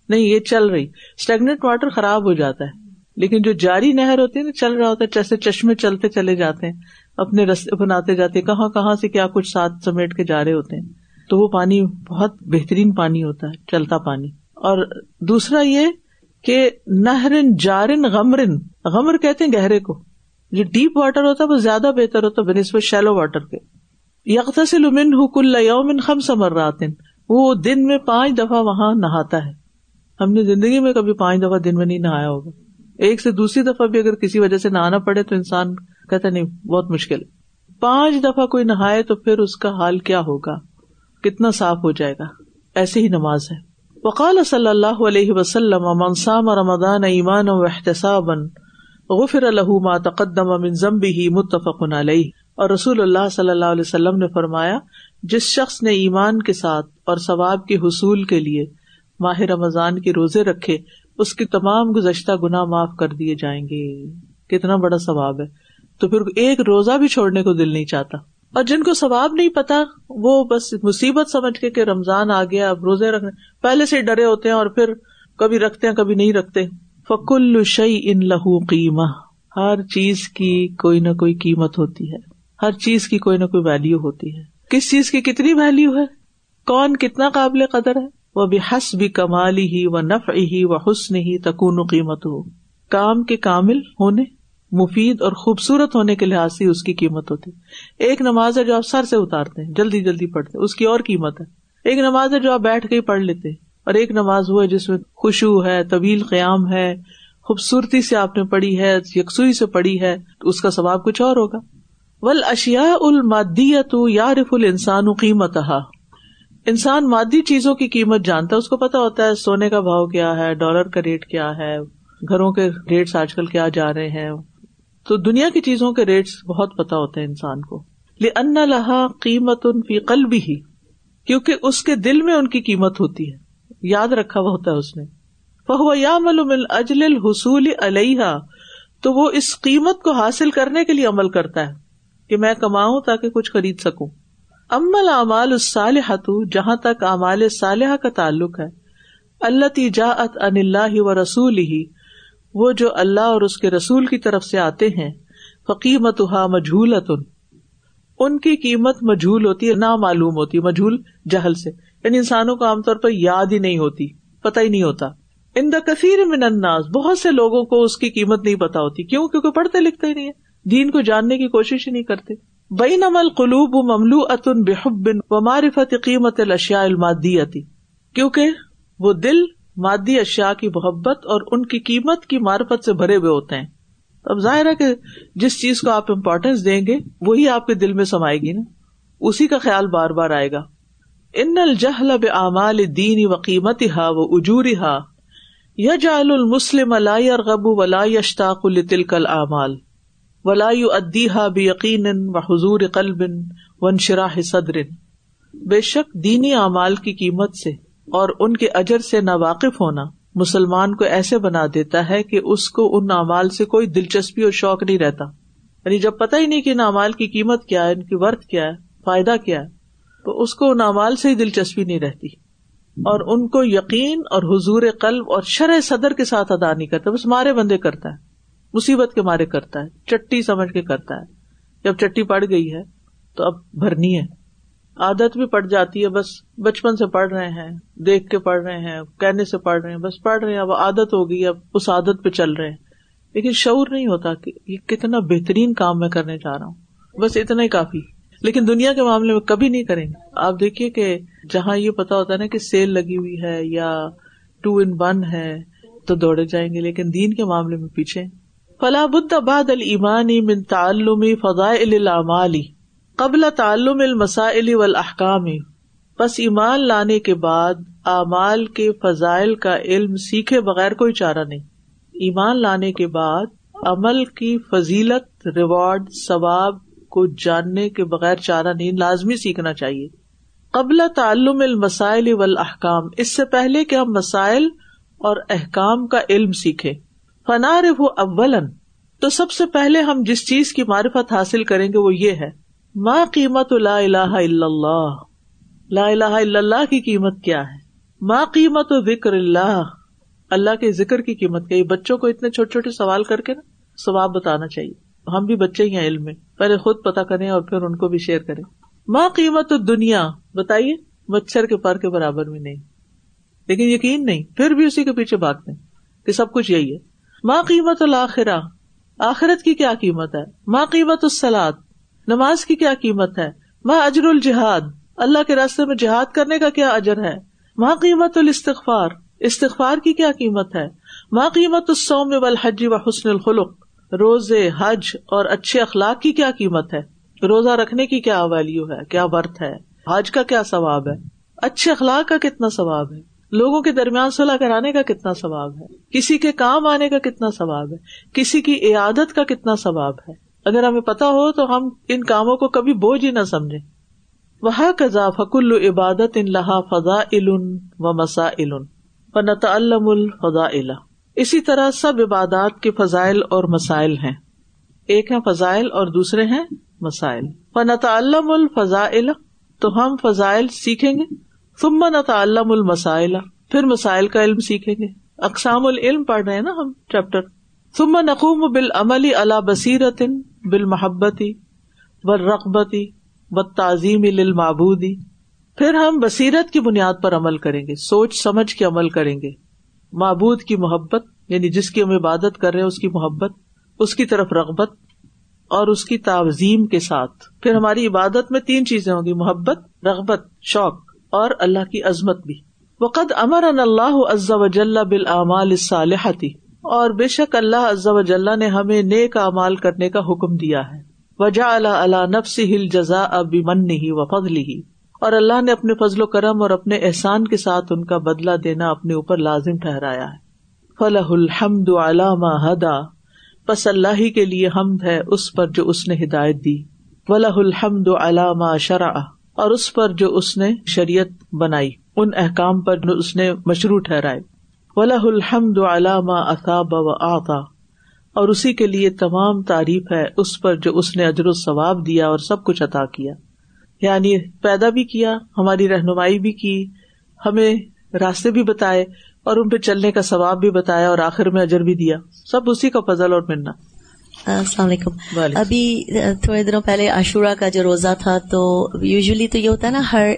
نہیں، یہ چل رہی۔ اسٹیگنٹ واٹر خراب ہو جاتا ہے۔ لیکن جو جاری نہر ہوتی ہے نا، چل رہا ہوتا ہے، جیسے چشمے چلتے چلے جاتے ہیں، اپنے رستے بناتے جاتے ہیں۔ کہاں کہاں سے کیا کچھ ساتھ سمیٹ کے جا رہے ہوتے ہیں۔ تو وہ پانی، بہت بہترین پانی ہوتا ہے، چلتا پانی۔ اور دوسرا یہ کہ نہرن، جارن، غمرن۔ غمر کہتے ہیں گہرے کو۔ جو ڈیپ واٹر ہوتا ہے، وہ زیادہ بہتر ہوتا ہے بنسبت شیلو واٹر کے۔ یکسل امن حکل یومن خم سمر راتن وہ دن میں پانچ دفعہ وہاں نہاتا ہے۔ ہم نے زندگی میں کبھی پانچ دفعہ دن میں نہیں نہایا ہوگا۔ ایک سے دوسری دفعہ بھی اگر کسی وجہ سے نہانا پڑے تو انسان کہتا نہیں، بہت مشکل۔ پانچ دفعہ کوئی نہائے تو پھر اس کا حال کیا ہوگا؟ کتنا صاف ہو جائے گا؟ ایسی ہی نماز ہے۔ وقال صلی اللہ علیہ وسلم منسام رمضان ایمان و احتساب غفر الح ما تقدم من ذنبه متفق علیہ۔ اور رسول اللہ صلی اللہ علیہ وسلم نے فرمایا، جس شخص نے ایمان کے ساتھ اور ثواب کے حصول کے لیے ماہ رمضان کے روزے رکھے، اس کی تمام گزشتہ گنا معاف کر دیے جائیں گے۔ کتنا بڑا ثواب ہے۔ تو پھر ایک روزہ بھی چھوڑنے کو دل نہیں چاہتا۔ اور جن کو ثواب نہیں پتا، وہ بس مصیبت سمجھ کے کہ رمضان آ گیا، اب روزے رکھنے پہلے سے ڈرے ہوتے ہیں اور پھر کبھی رکھتے ہیں، کبھی نہیں رکھتے۔ فکل شعی ان لہو قیمہ ہر چیز کی کوئی نہ کوئی قیمت ہوتی ہے۔ ہر چیز کی کوئی نہ کوئی ویلو ہوتی ہے۔ کس چیز کی کتنی ویلو ہے؟ کون کتنا قابل قدر ہے؟ وہ بھی حس بھی کمالی ہی و نف ہی و حسن ہی تکون قیمت ہو کام کے کامل ہونے، مفید اور خوبصورت ہونے کے لحاظ سے اس کی قیمت ہوتی۔ ایک نماز ہے جو آپ سر سے اتارتے ہیں، جلدی جلدی پڑھتے اس کی اور قیمت ہے۔ ایک نماز ہے جو آپ بیٹھ کے ہی پڑھ لیتے اور ایک نماز وہ ہے جس میں خوشبو ہے، طویل قیام ہے، خوبصورتی سے آپ نے پڑھی ہے، یکسوئی سے پڑھی ہے تو اس کا ثواب کچھ اور ہوگا۔ ول اشیا المادیت یارف ال انسان قیمت انسان مادی چیزوں کی قیمت جانتا ہے، اس کو پتا ہوتا ہے سونے کا بھاؤ کیا ہے، ڈالر کا ریٹ کیا ہے، گھروں کے ریٹس آج کل کیا جا رہے ہیں۔ تو دنیا کی چیزوں کے ریٹس بہت پتا ہوتے ہیں انسان کو۔ ان لہا قیمت ان فی قلب ہی کیونکہ اس کے دل میں ان کی قیمت ہوتی ہے۔ یاد رکھا ہوا ہوتا ہے اس نے۔ فہو یا مل اجل الحصول علیہ تو وہ اس قیمت کو حاصل کرنے کے لیے عمل کرتا ہے کہ میں کماؤں تاکہ کچھ خرید سکوں۔ امل اعمال الصالح جہاں تک اعمال صالحہ کا تعلق ہے اللہ تجاعت ان اللہ و رسول ہی وہ جو اللہ اور اس کے رسول کی طرف سے آتے ہیں فقیمت مجھول ان کی قیمت مجھول ہوتی ہے نہ معلوم ہوتی مجھول جہل سے۔ یعنی انسانوں کو عام طور پر یاد ہی نہیں ہوتی، پتہ ہی نہیں ہوتا۔ ان دا کثیر من الناس، بہت سے لوگوں کو اس کی قیمت نہیں پتا ہوتی۔ کیوں؟ کیونکہ پڑھتے لکھتے ہی نہیں ہے دین کو جاننے کی کوشش ہی نہیں کرتے۔ بین عمل قلوب مملو اتن بحب و معرفت قیمت الشیا المادی کیونکہ وہ دل مادی اشیاء کی محبت اور ان کی قیمت کی معرفت سے بھرے ہوئے ہوتے ہیں۔ اب ظاہر ہے کہ جس چیز کو آپ امپورٹینس دیں گے، وہی آپ کے دل میں سمائے گی نا۔ اسی کا خیال بار بار آئے گا۔ ان الجہل بمال دین و قیمت ہا و اجوری ہا یا جال المسلم ارغب ولا یشتاق التل کل اعمال ولا ادی ہا بے یقین و حضور قلب ون شراہ صدر۔ بے شک دینی اعمال کی قیمت سے اور ان کے اجر سے نا واقف ہونا مسلمان کو ایسے بنا دیتا ہے کہ اس کو ان اعمال سے کوئی دلچسپی اور شوق نہیں رہتا۔ یعنی جب پتہ ہی نہیں کہ ان اعمال کی قیمت کیا ہے، ان کی ورتھ کیا ہے، فائدہ کیا ہے، تو اس کو ان اعمال سے ہی دلچسپی نہیں رہتی۔ اور ان کو یقین اور حضور قلب اور شرح صدر کے ساتھ ادا نہیں کرتا، بس مارے بندے کرتا ہے۔ مصیبت کے مارے کرتا ہے، چٹی سمجھ کے کرتا ہے۔ جب چٹی پڑ گئی ہے تو اب بھرنی ہے۔ عادت بھی پڑ جاتی ہے، بس بچپن سے پڑھ رہے ہیں، دیکھ کے پڑھ رہے ہیں، کہنے سے پڑھ رہے ہیں، بس پڑھ رہے ہیں۔ اب عادت ہو گئی، اب اس عادت پہ چل رہے ہیں۔ لیکن شعور نہیں ہوتا کہ یہ کتنا بہترین کام میں کرنے جا رہا ہوں۔ بس اتنا ہی کافی۔ لیکن دنیا کے معاملے میں کبھی نہیں کریں گے۔ آپ دیکھیے کہ جہاں یہ پتا ہوتا ہے نا کہ سیل لگی ہوئی ہے یا ٹو ان ون ہے تو دوڑے جائیں گے، لیکن دین کے معاملے میں پیچھے۔ فلاح بد آباد المانی من تعلمی فضائل العمالی قبل تعلم المسائل والاحکام. بس ایمان لانے کے بعد اعمال کے فضائل کا علم سیکھے بغیر کوئی چارہ نہیں. ایمان لانے کے بعد عمل کی فضیلت، ریوارڈ، ثواب کو جاننے کے بغیر چارہ نہیں، لازمی سیکھنا چاہیے. قبل تعلم المسائل والاحکام، اس سے پہلے کہ ہم مسائل اور احکام کا علم سیکھے فنار وہ اولن تو سب سے پہلے ہم جس چیز کی معرفت حاصل کریں گے وہ یہ ہے ماں قیمت لا الہ الا اللہ لا الہ الا اللہ کی قیمت کیا ہے؟ ماں قیمت و ذکر اللہ اللہ کے ذکر کی قیمت کیا بچوں کو اتنے چھوٹے چھوٹے سوال کر کے نا، ثواب بتانا چاہیے۔ ہم بھی بچے ہی ہیں علم میں۔ پہلے خود پتا کریں اور پھر ان کو بھی شیئر کریں۔ ماں قیمت دنیا بتائیے، مچھر کے پر کے برابر میں نہیں۔ لیکن یقین نہیں، پھر بھی اسی کے پیچھے بھاگتے کہ سب کچھ یہی ہے۔ ماں قیمت الآخرہ آخرت کی کیا قیمت ہے؟ ماں قیمت السلاد نماز کی کیا قیمت ہے؟ ماں اجر الجہاد، اللہ کے راستے میں جہاد کرنے کا کیا اجر ہے؟ ماں قیمت الاستغفار، استغفار کی کیا قیمت ہے؟ ماں قیمت السوم والحج و حسن الخلق، روزے، حج اور اچھے اخلاق کی کیا قیمت ہے؟ روزہ رکھنے کی کیا ویلو ہے؟ کیا ورتھ ہے؟ حج کا کیا ثواب ہے؟ اچھے اخلاق کا کتنا ثواب ہے؟ لوگوں کے درمیان صلاح کرانے کا کتنا ثواب ہے؟ کسی کے کام آنے کا کتنا ثواب ہے؟ کسی کی عیادت کا کتنا ثواب ہے؟ اگر ہمیں پتا ہو تو ہم ان کاموں کو کبھی بوجھ ہی نہ سمجھے وہ کزا فکل عبادت ان لہا فضا علن و مسا علن الم الفضا اسی طرح سب عبادات کے فضائل اور مسائل ہیں۔ ایک ہے فضائل اور دوسرے ہیں مسائل۔ فنت علم الفضا تو ہم فضائل سیکھیں گے۔ ثم نتعلم المسائل. پھر مسائل کا علم سیکھیں گے. اقسام العلم پڑھ رہے ہیں نا ہم چیپٹر ثم نقوم بال عملی اللہ بصیرت بال محبتی و رقبتی و تعظیم پھر ہم بصیرت کی بنیاد پر عمل کریں گے. سوچ سمجھ کے عمل کریں گے. معبود کی محبت یعنی جس کی ہم عبادت کر رہے ہیں، اس کی محبت، اس کی طرف رغبت اور اس کی تعظیم کے ساتھ. پھر ہماری عبادت میں تین چیزیں ہوں گی محبت، رغبت، شوق. اور اللہ کی عظمت بھی۔ وقت امر اللہ عز و جل بالآمال الصالحتی اور بے شک اللہ عز و جل نے ہمیں نیک اعمال کرنے کا حکم دیا ہے۔ وجا اللہ اللہ نفس ہل جزا اب من ہی و فضل ہی اور اللہ نے اپنے فضل و کرم اور اپنے احسان کے ساتھ ان کا بدلا دینا اپنے اوپر لازم ٹھہرایا ہے۔ فلاح الحمد علامہ ہدا پس اللہ ہی کے لیے حمد ہے اس پر جو اس نے ہدایت دی۔ ولاح الحمد علامہ شرع اور اس پر جو اس نے شریعت بنائی، ان احکام پر جو اس نے مشروع ٹھہرائے۔ ولاح الحمد علامہ اطاب و آتا اور اسی کے لیے تمام تعریف ہے اس پر جو اس نے اجر و ثواب دیا اور سب کچھ عطا کیا۔ یعنی پیدا بھی کیا، ہماری رہنمائی بھی کی، ہمیں راستے بھی بتائے اور ان پہ چلنے کا ثواب بھی بتایا اور آخر میں اجر بھی دیا۔ سب اسی کا فضل اور ملنا السلام علیکم۔ ابھی تھوڑے دنوں پہلے عاشورہ کا جو روزہ تھا تو یوزلی تو یہ ہوتا ہے نا ہر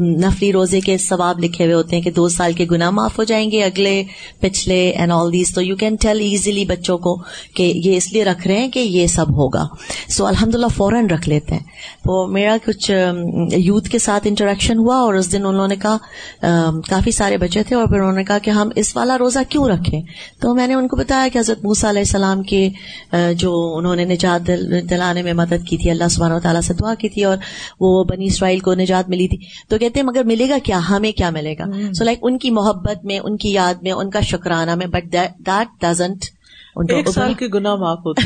نفلی روزے کے ثواب لکھے ہوئے ہوتے ہیں کہ دو سال کے گنا معاف ہو جائیں گے، اگلے، پچھلے اینڈ آل دیز تو یو کین ٹیل ایزیلی بچوں کو کہ یہ اس لیے رکھ رہے ہیں کہ یہ سب ہوگا۔ سو الحمد للہ فوراً رکھ لیتے ہیں۔ تو میرا کچھ یوتھ کے ساتھ انٹریکشن ہوا اور اس دن انہوں نے کہا کافی سارے بچے تھے اور پھر انہوں نے کہا کہ ہم اس والا روزہ کیوں رکھیں؟ تو میں نے ان کو بتایا کہ حضرت موسا علیہ السلام کے جو انہوں نے نجات دلانے میں مدد کی تھی، اللہ سبحانہ و تعالیٰ سے دعا کی تھی اور وہ بنی اسرائیل کو نجات ملی تھی۔ تو کہتے ہیں مگر ملے گا کیا؟ ہمیں کیا ملے گا؟ سو لائک ان کی محبت میں ان کی یاد میں ان کا شکرانہ میں بٹ دیٹ ڈزنٹ ایک سال کے گنا معاف ہوتے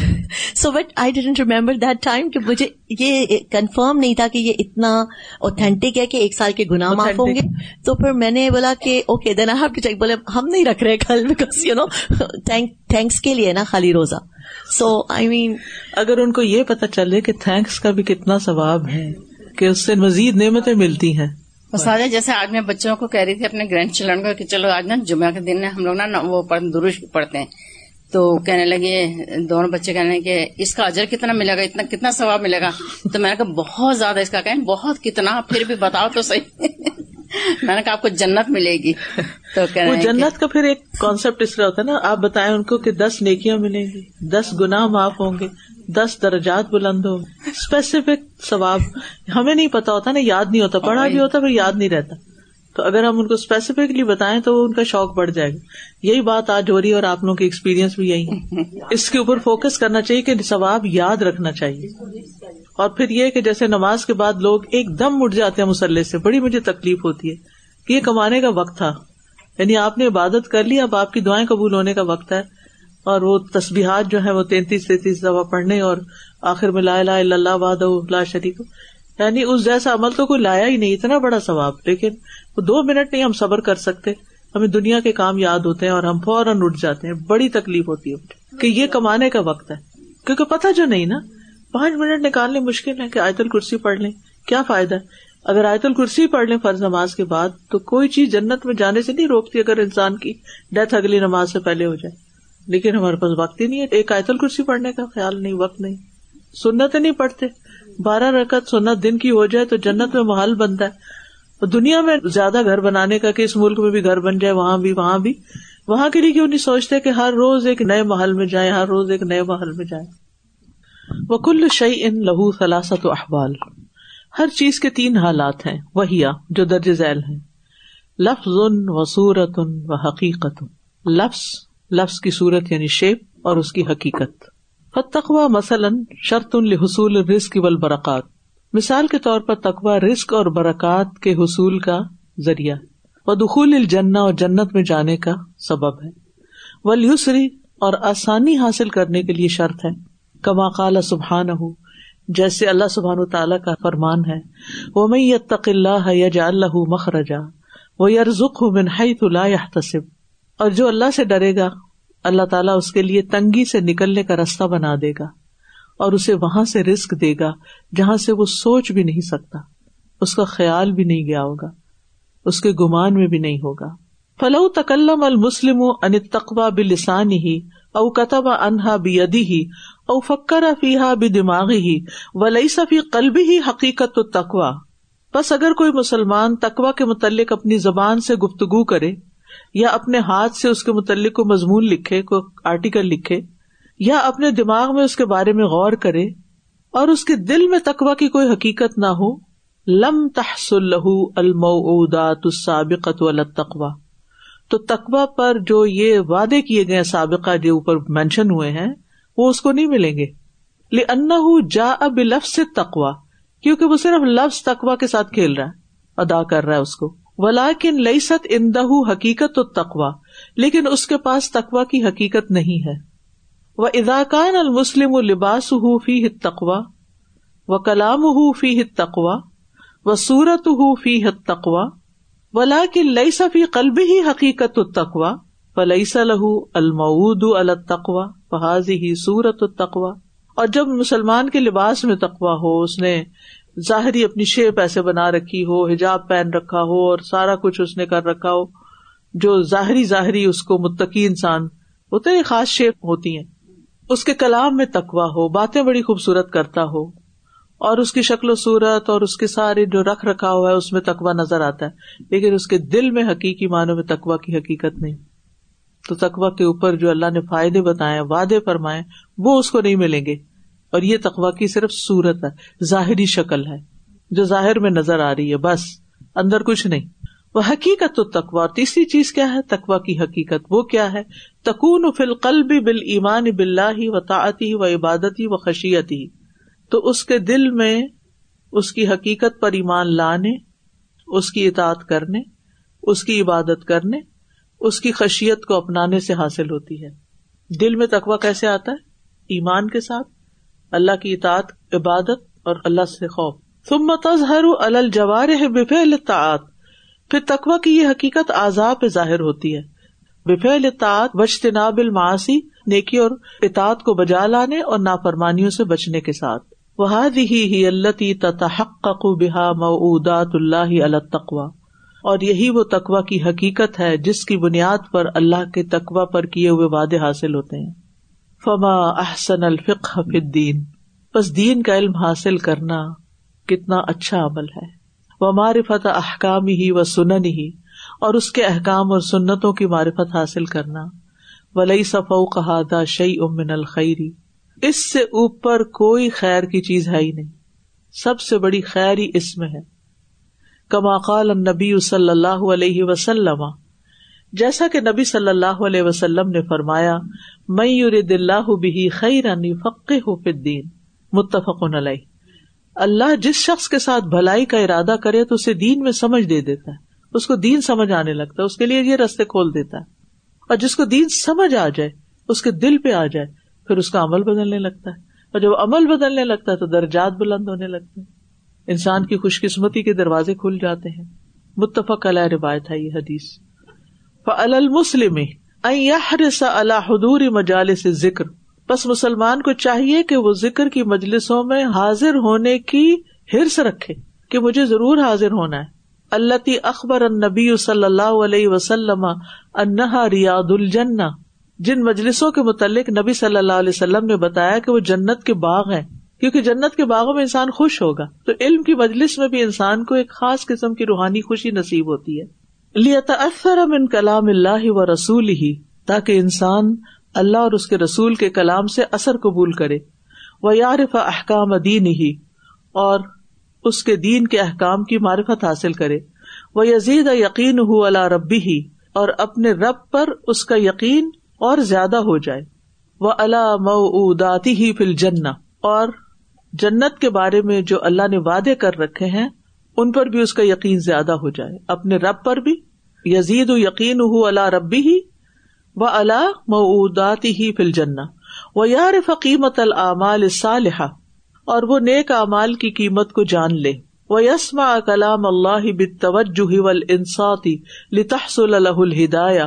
so but I didn't remember that time کہ مجھے یہ کنفرم نہیں تھا کہ یہ اتنا اوتھینٹک ہے کہ ایک سال کے گنا معاف ہوں گے۔ تو پھر میں نے بولا کہ okay then I have to check بولے ہم نہیں رکھ رہے کل بیکاز یو نو تھینکس کے لیے نا خالی روزہ۔ سو آئی مین اگر ان کو یہ پتا چلے کہ تھینکس کا بھی کتنا ثواب ہے۔ کہ اس سے مزید نعمتیں ملتی ہیں۔ سادہ جیسے آج میں بچوں کو کہہ رہی تھی اپنے گرینڈ چلڈرن کو کہ چلو آج نا جمعہ کے دن ہم لوگ نا وہ درست پڑھتے ہیں۔ تو کہنے لگے دونوں بچے کہنے کہ اس کا اجر کتنا ملے گا؟ اتنا کتنا ثواب ملے گا؟ تو میں نے کہا بہت زیادہ اس کا کہیں، بہت کتنا، پھر بھی بتاؤ تو صحیح۔ میں نے کہا آپ کو جنت ملے گی تو وہ جنت کا پھر ایک کانسیپٹ اس طرح ہوتا ہے نا آپ بتائیں ان کو کہ دس نیکیاں ملیں گی دس گنا معاف ہوں گے دس درجات بلند ہوں اسپیسیفک ثواب ہمیں نہیں پتا ہوتا نا یاد نہیں ہوتا پڑھا بھی ہوتا پھر یاد نہیں رہتا۔ تو اگر ہم ان کو اسپیسیفکلی بتائیں تو ان کا شوق بڑھ جائے گا۔ یہی بات آج ہو رہی ہے اور آپ لوگوں کی ایکسپیرینس بھی یہی ہے۔ اس کے اوپر فوکس کرنا چاہیے کہ ثواب یاد رکھنا چاہیے۔ اور پھر یہ کہ جیسے نماز کے بعد لوگ ایک دم اٹھ جاتے ہیں مسلح سے، بڑی مجھے تکلیف ہوتی ہے۔ کہ یہ کمانے کا وقت تھا۔ یعنی آپ نے عبادت کر لی، اب آپ کی دعائیں قبول ہونے کا وقت ہے۔ اور وہ تصبیحات جو ہے وہ تینتیس تینتیس دفعہ پڑھنے اور آخر میں لا لا اللہ واد لا شریف یعنی اس جیسا عمل تو کوئی لایا ہی نہیں، اتنا بڑا ثواب، لیکن وہ دو منٹ نہیں ہم صبر کر سکتے۔ ہمیں دنیا کے کام یاد ہوتے ہیں اور ہم فوراً اٹھ جاتے ہیں۔ بڑی تکلیف ہوتی ہے۔ کہ یہ کمانے کا وقت ہے۔ کیونکہ پتا جو نہیں نا، پانچ منٹ نکالنے مشکل ہے کہ آیت الکرسی پڑھ لیں۔ کیا فائدہ؟ ہے اگر آیت الکرسی پڑھ لیں فرض نماز کے بعد، تو کوئی چیز جنت میں جانے سے نہیں روکتی اگر انسان کی ڈیتھ اگلی نماز سے پہلے ہو جائے۔ لیکن ہمارے پاس وقت ہی نہیں ہے۔ ایک آیت الکرسی پڑھنے کا خیال نہیں، وقت نہیں۔ سنت نہیں پڑھتے۔ بارہ رکعت سنت دن کی ہو جائے تو جنت میں محل بنتا ہے۔ دنیا میں زیادہ گھر بنانے کا کہ اس ملک میں بھی گھر بن جائے، وہاں بھی وہاں بھی۔ وہاں کے لیے کیوں نہیں سوچتے کہ ہر روز ایک نئے محل میں جائے ہر روز ایک نئے محل میں جائے وکل شعی ان لہو سلاست و احبال ہر چیز کے تین حالات ہیں، وہیا جو درج ذیل ہیں۔ لفظ ان و صورت ان و حقیقت۔ لفظ لفظ کی صورت یعنی شیپ اور اس کی حقیقت۔ فتقوا مثلاً شرط الحصول رزق و برکات مثال کے طور پر تقوا رزق اور برکات کے حصول کا ذریعہ۔ و دخول الجنا اور جنت میں جانے کا سبب ہے۔ ولیسری اور آسانی حاصل کرنے کے لیے شرط ہے۔ کما قال سبحان ہو جیسے اللہ سبحان و تعالیٰ کا فرمان ہے۔ وہ میں یتق اللہ یا اللہ مخرجا وہ یرزق من حیث لا يحتسب۔ اور جو اللہ سے ڈرے گا اللہ تعالیٰ اس کے لیے تنگی سے نکلنے کا راستہ بنا دے گا اور اسے وہاں سے رسک دے گا جہاں سے وہ سوچ بھی نہیں سکتا۔ اس کا خیال بھی نہیں گیا ہوگا۔ اس کے گمان میں بھی نہیں ہوگا۔ فلو تکلم المسلم ان تقوا بلسانی ہی او کتب انہا بیدی ہی او فکر فیحا بھی دماغی ہی ولی صفی قلبی ہی حقیقت تو تقوا بس اگر کوئی مسلمان تقوا کے متعلق اپنی زبان سے گفتگو کرے یا اپنے ہاتھ سے اس کے متعلق کو مضمون لکھے کو آرٹیکل لکھے، یا اپنے دماغ میں اس کے بارے میں غور کرے اور اس کے دل میں تقوا کی کوئی حقیقت نہ ہو، لم تحصل المعودات السابقت والتقوی تو تقوا پر جو یہ وعدے کیے گئے سابقہ جو اوپر مینشن ہوئے ہیں، وہ اس کو نہیں ملیں گے۔ لن جا اب لفظ تقوا کیونکہ وہ صرف لفظ تقوا کے ساتھ کھیل رہا ہے، ادا کر رہا ہے اس کو۔ ولاکن لئی ست اندہ حقیقت و تقوا لیکن اس کے پاس تقوا کی حقیقت نہیں ہے۔ وہ اداکان المسلم لباس ہُو فی ہت تقوا و کلام ہُو فی ہت تقوا و سورت ہُو فی ہت تقوا ولا کہ لئی صفی قلب ہی حقیقت التقوا فلئی لہ المعود التقوا فحاظی ہی سورت التقوا اور جب مسلمان کے لباس میں تقوا ہو، اس نے ظاہری اپنی شیپ ایسے بنا رکھی ہو، حجاب پہن رکھا ہو اور سارا کچھ اس نے کر رکھا ہو، جو ظاہری ظاہری اس کو متقی انسان ہوتے ہیں خاص شیپ ہوتی ہیں۔ اس کے کلام میں تقوا ہو، باتیں بڑی خوبصورت کرتا ہو، اور اس کی شکل و صورت اور اس کے سارے جو رکھ رکھا ہوا ہے، اس میں تقوا نظر آتا ہے۔ لیکن اس کے دل میں حقیقی معنوں میں تقوا کی حقیقت نہیں۔ تو تقوا کے اوپر جو اللہ نے فائدے بتائے، وعدے فرمائے، وہ اس کو نہیں ملیں گے۔ اور یہ تقوا کی صرف صورت ہے، ظاہری شکل ہے، جو ظاہر میں نظر آ رہی ہے، بس اندر کچھ نہیں۔ وہ حقیقت تو تقوا اور تیسری چیز کیا ہے؟ تقوا کی حقیقت وہ کیا ہے؟ تکون فل قلب بال ایمان بلّہ و تعتی و عبادتی و خشیتی۔ تو اس کے دل میں اس کی حقیقت پر ایمان لانے، اس کی اطاعت کرنے، اس کی عبادت کرنے، اس کی خشیت کو اپنانے سے حاصل ہوتی ہے۔ دل میں تقوا کیسے آتا ہے؟ ایمان کے ساتھ۔ اللہ کی اطاعت، عبادت اور اللہ سے خوف۔ ثم تظہر الجوار ہے بفعل الطاعت پھر تقوا کی یہ حقیقت آزاد پہ ظاہر ہوتی ہے۔ بفعل الطاعت وجتناب المعاصی، نیکی اور اطاعت کو بجا لانے اور نافرمانیوں سے بچنے کے ساتھ۔ ہی التی تحق بحا معودات اللہ التقوا اور یہی وہ تقوا کی حقیقت ہے جس کی بنیاد پر اللہ کے تقوا پر کیے ہوئے وعدے حاصل ہوتے ہیں۔ فما احسن الفق الدین بس دین کا علم حاصل کرنا کتنا اچھا عمل ہے۔ وہ معرفت احکام ہی و سنن ہی اور اس کے احکام اور سنتوں کی معرفت حاصل کرنا۔ ولی صفو کہا شعی امن الخری اس سے اوپر کوئی خیر کی چیز ہے ہی نہیں۔ سب سے بڑی خیر ہی اس میں ہے۔ کما قال نبی صلی اللہ علیہ وسلم جیسا کہ نبی صلی اللہ علیہ وسلم نے فرمایا میں دلہ بھی خیر فق ہو فدین متفق علیہ۔ اللہ جس شخص کے ساتھ بھلائی کا ارادہ کرے تو اسے دین میں سمجھ دے دیتا ہے۔ اس کو دین سمجھ آنے لگتا ہے، اس کے لیے یہ رستے کھول دیتا ہے۔ اور جس کو دین سمجھ آ جائے، اس کے دل پہ آ جائے، پھر اس کا عمل بدلنے لگتا ہے۔ اور جب عمل بدلنے لگتا ہے تو درجات بلند ہونے لگتے ہیں۔ انسان کی خوش قسمتی کے دروازے کھل جاتے ہیں۔ متفق علیہ روایت ہے یہ حدیث۔ المسلم اللہ حدور مجالس ذکر بس مسلمان کو چاہیے کہ وہ ذکر کی مجلسوں میں حاضر ہونے کی ہرس رکھے کہ مجھے ضرور حاضر ہونا ہے۔ اللہ اخبر النبی صلی اللہ علیہ وسلم انہا ریاد الجنہ۔ جن مجلسوں کے متعلق نبی صلی اللہ علیہ وسلم نے بتایا کہ وہ جنت کے باغ ہیں، کیونکہ جنت کے باغوں میں انسان خوش ہوگا۔ تو علم کی مجلس میں بھی انسان کو ایک خاص قسم کی روحانی خوشی نصیب ہوتی ہے۔ من کلام اللہ و رسول ہی تاکہ انسان اللہ اور اس کے رسول کے کلام سے اثر قبول کرے۔ وہ یارف احکام دین ہی اور اس کے دین کے احکام کی معرفت حاصل کرے۔ وہ یزید یقین ہُو اللہ ربی ہی اور اپنے رب پر اس کا یقین اور زیادہ ہو جائے۔ وہ اللہ مداتی ہی فل جن اور جنت کے بارے میں جو اللہ نے وعدے کر رکھے ہیں ان پر بھی اس کا یقین زیادہ ہو جائے۔ اپنے رب پر بھی۔ یزید یقین ہُو اللہ ربی ہی و اللہ مداتی ہی فل جن و یار فقیمت العمال صالحہ اور وہ نیک اعمال کی قیمت کو جان لے۔ وہ یسما کلام اللہ بتوجہ ول انصاتی لتحصل الہ الہدایہ۔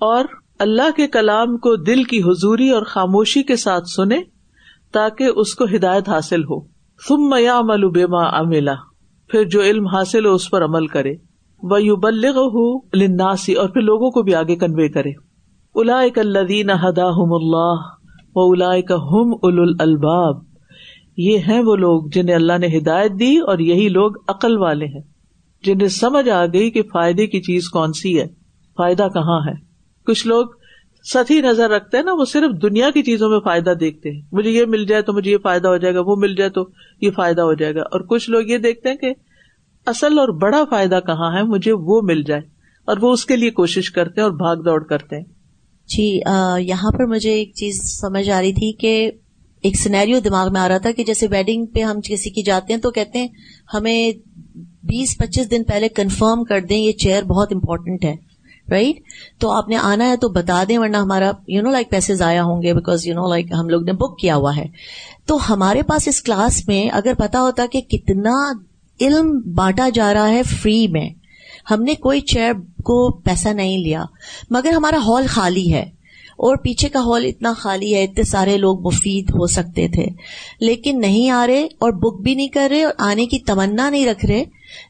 اور اللہ کے کلام کو دل کی حضوری اور خاموشی کے ساتھ سنے تاکہ اس کو ہدایت حاصل ہو۔ تم میام البیما املا پھر جو علم حاصل ہو اس پر عمل کرے۔ لناسی اور پھر لوگوں کو بھی آگے کنوے کرے۔ الا الدین ہدا اللہ و الا ہم ال الباب یہ ہیں وہ لوگ جنہیں اللہ نے ہدایت دی اور یہی لوگ عقل والے ہیں۔ جنہیں سمجھ آ گئی کہ فائدے کی چیز کون سی ہے، فائدہ کہاں ہے۔ کچھ لوگ ستی نظر رکھتے ہیں نا، وہ صرف دنیا کی چیزوں میں فائدہ دیکھتے ہیں۔ مجھے یہ مل جائے تو مجھے یہ فائدہ ہو جائے گا، وہ مل جائے تو یہ فائدہ ہو جائے گا۔ اور کچھ لوگ یہ دیکھتے ہیں کہ اصل اور بڑا فائدہ کہاں ہے، مجھے وہ مل جائے۔ اور وہ اس کے لیے کوشش کرتے ہیں اور بھاگ دوڑ کرتے ہیں۔ جی یہاں پر مجھے ایک چیز سمجھ آ رہی تھی کہ ایک سینیریو دماغ میں آ رہا تھا کہ جیسے ویڈنگ پہ ہم کسی کی جاتے ہیں تو کہتے ہیں، ہمیں بیس پچیس دن پہلے کنفرم کر دیں، یہ چیئر بہت امپورٹنٹ ہے۔ رائٹ تو آپ نے آنا ہے تو بتا دیں ورنہ ہمارا یو نو لائک پیسے ضائع ہوں گے بیکاز یو نو لائک ہم لوگ نے بک کیا ہوا ہے. تو ہمارے پاس اس کلاس میں اگر پتا ہوتا کہ کتنا علم بانٹا جا رہا ہے فری میں، ہم نے کوئی چیئر کو پیسہ نہیں لیا. مگر ہمارا ہال خالی ہے اور پیچھے کا ہال اتنا خالی ہے، اتنے سارے لوگ مفید ہو سکتے تھے. لیکن نہیں آ رہے اور بک بھی نہیں کر رہے اور آنے کی تمنا نہیں رکھ رہے.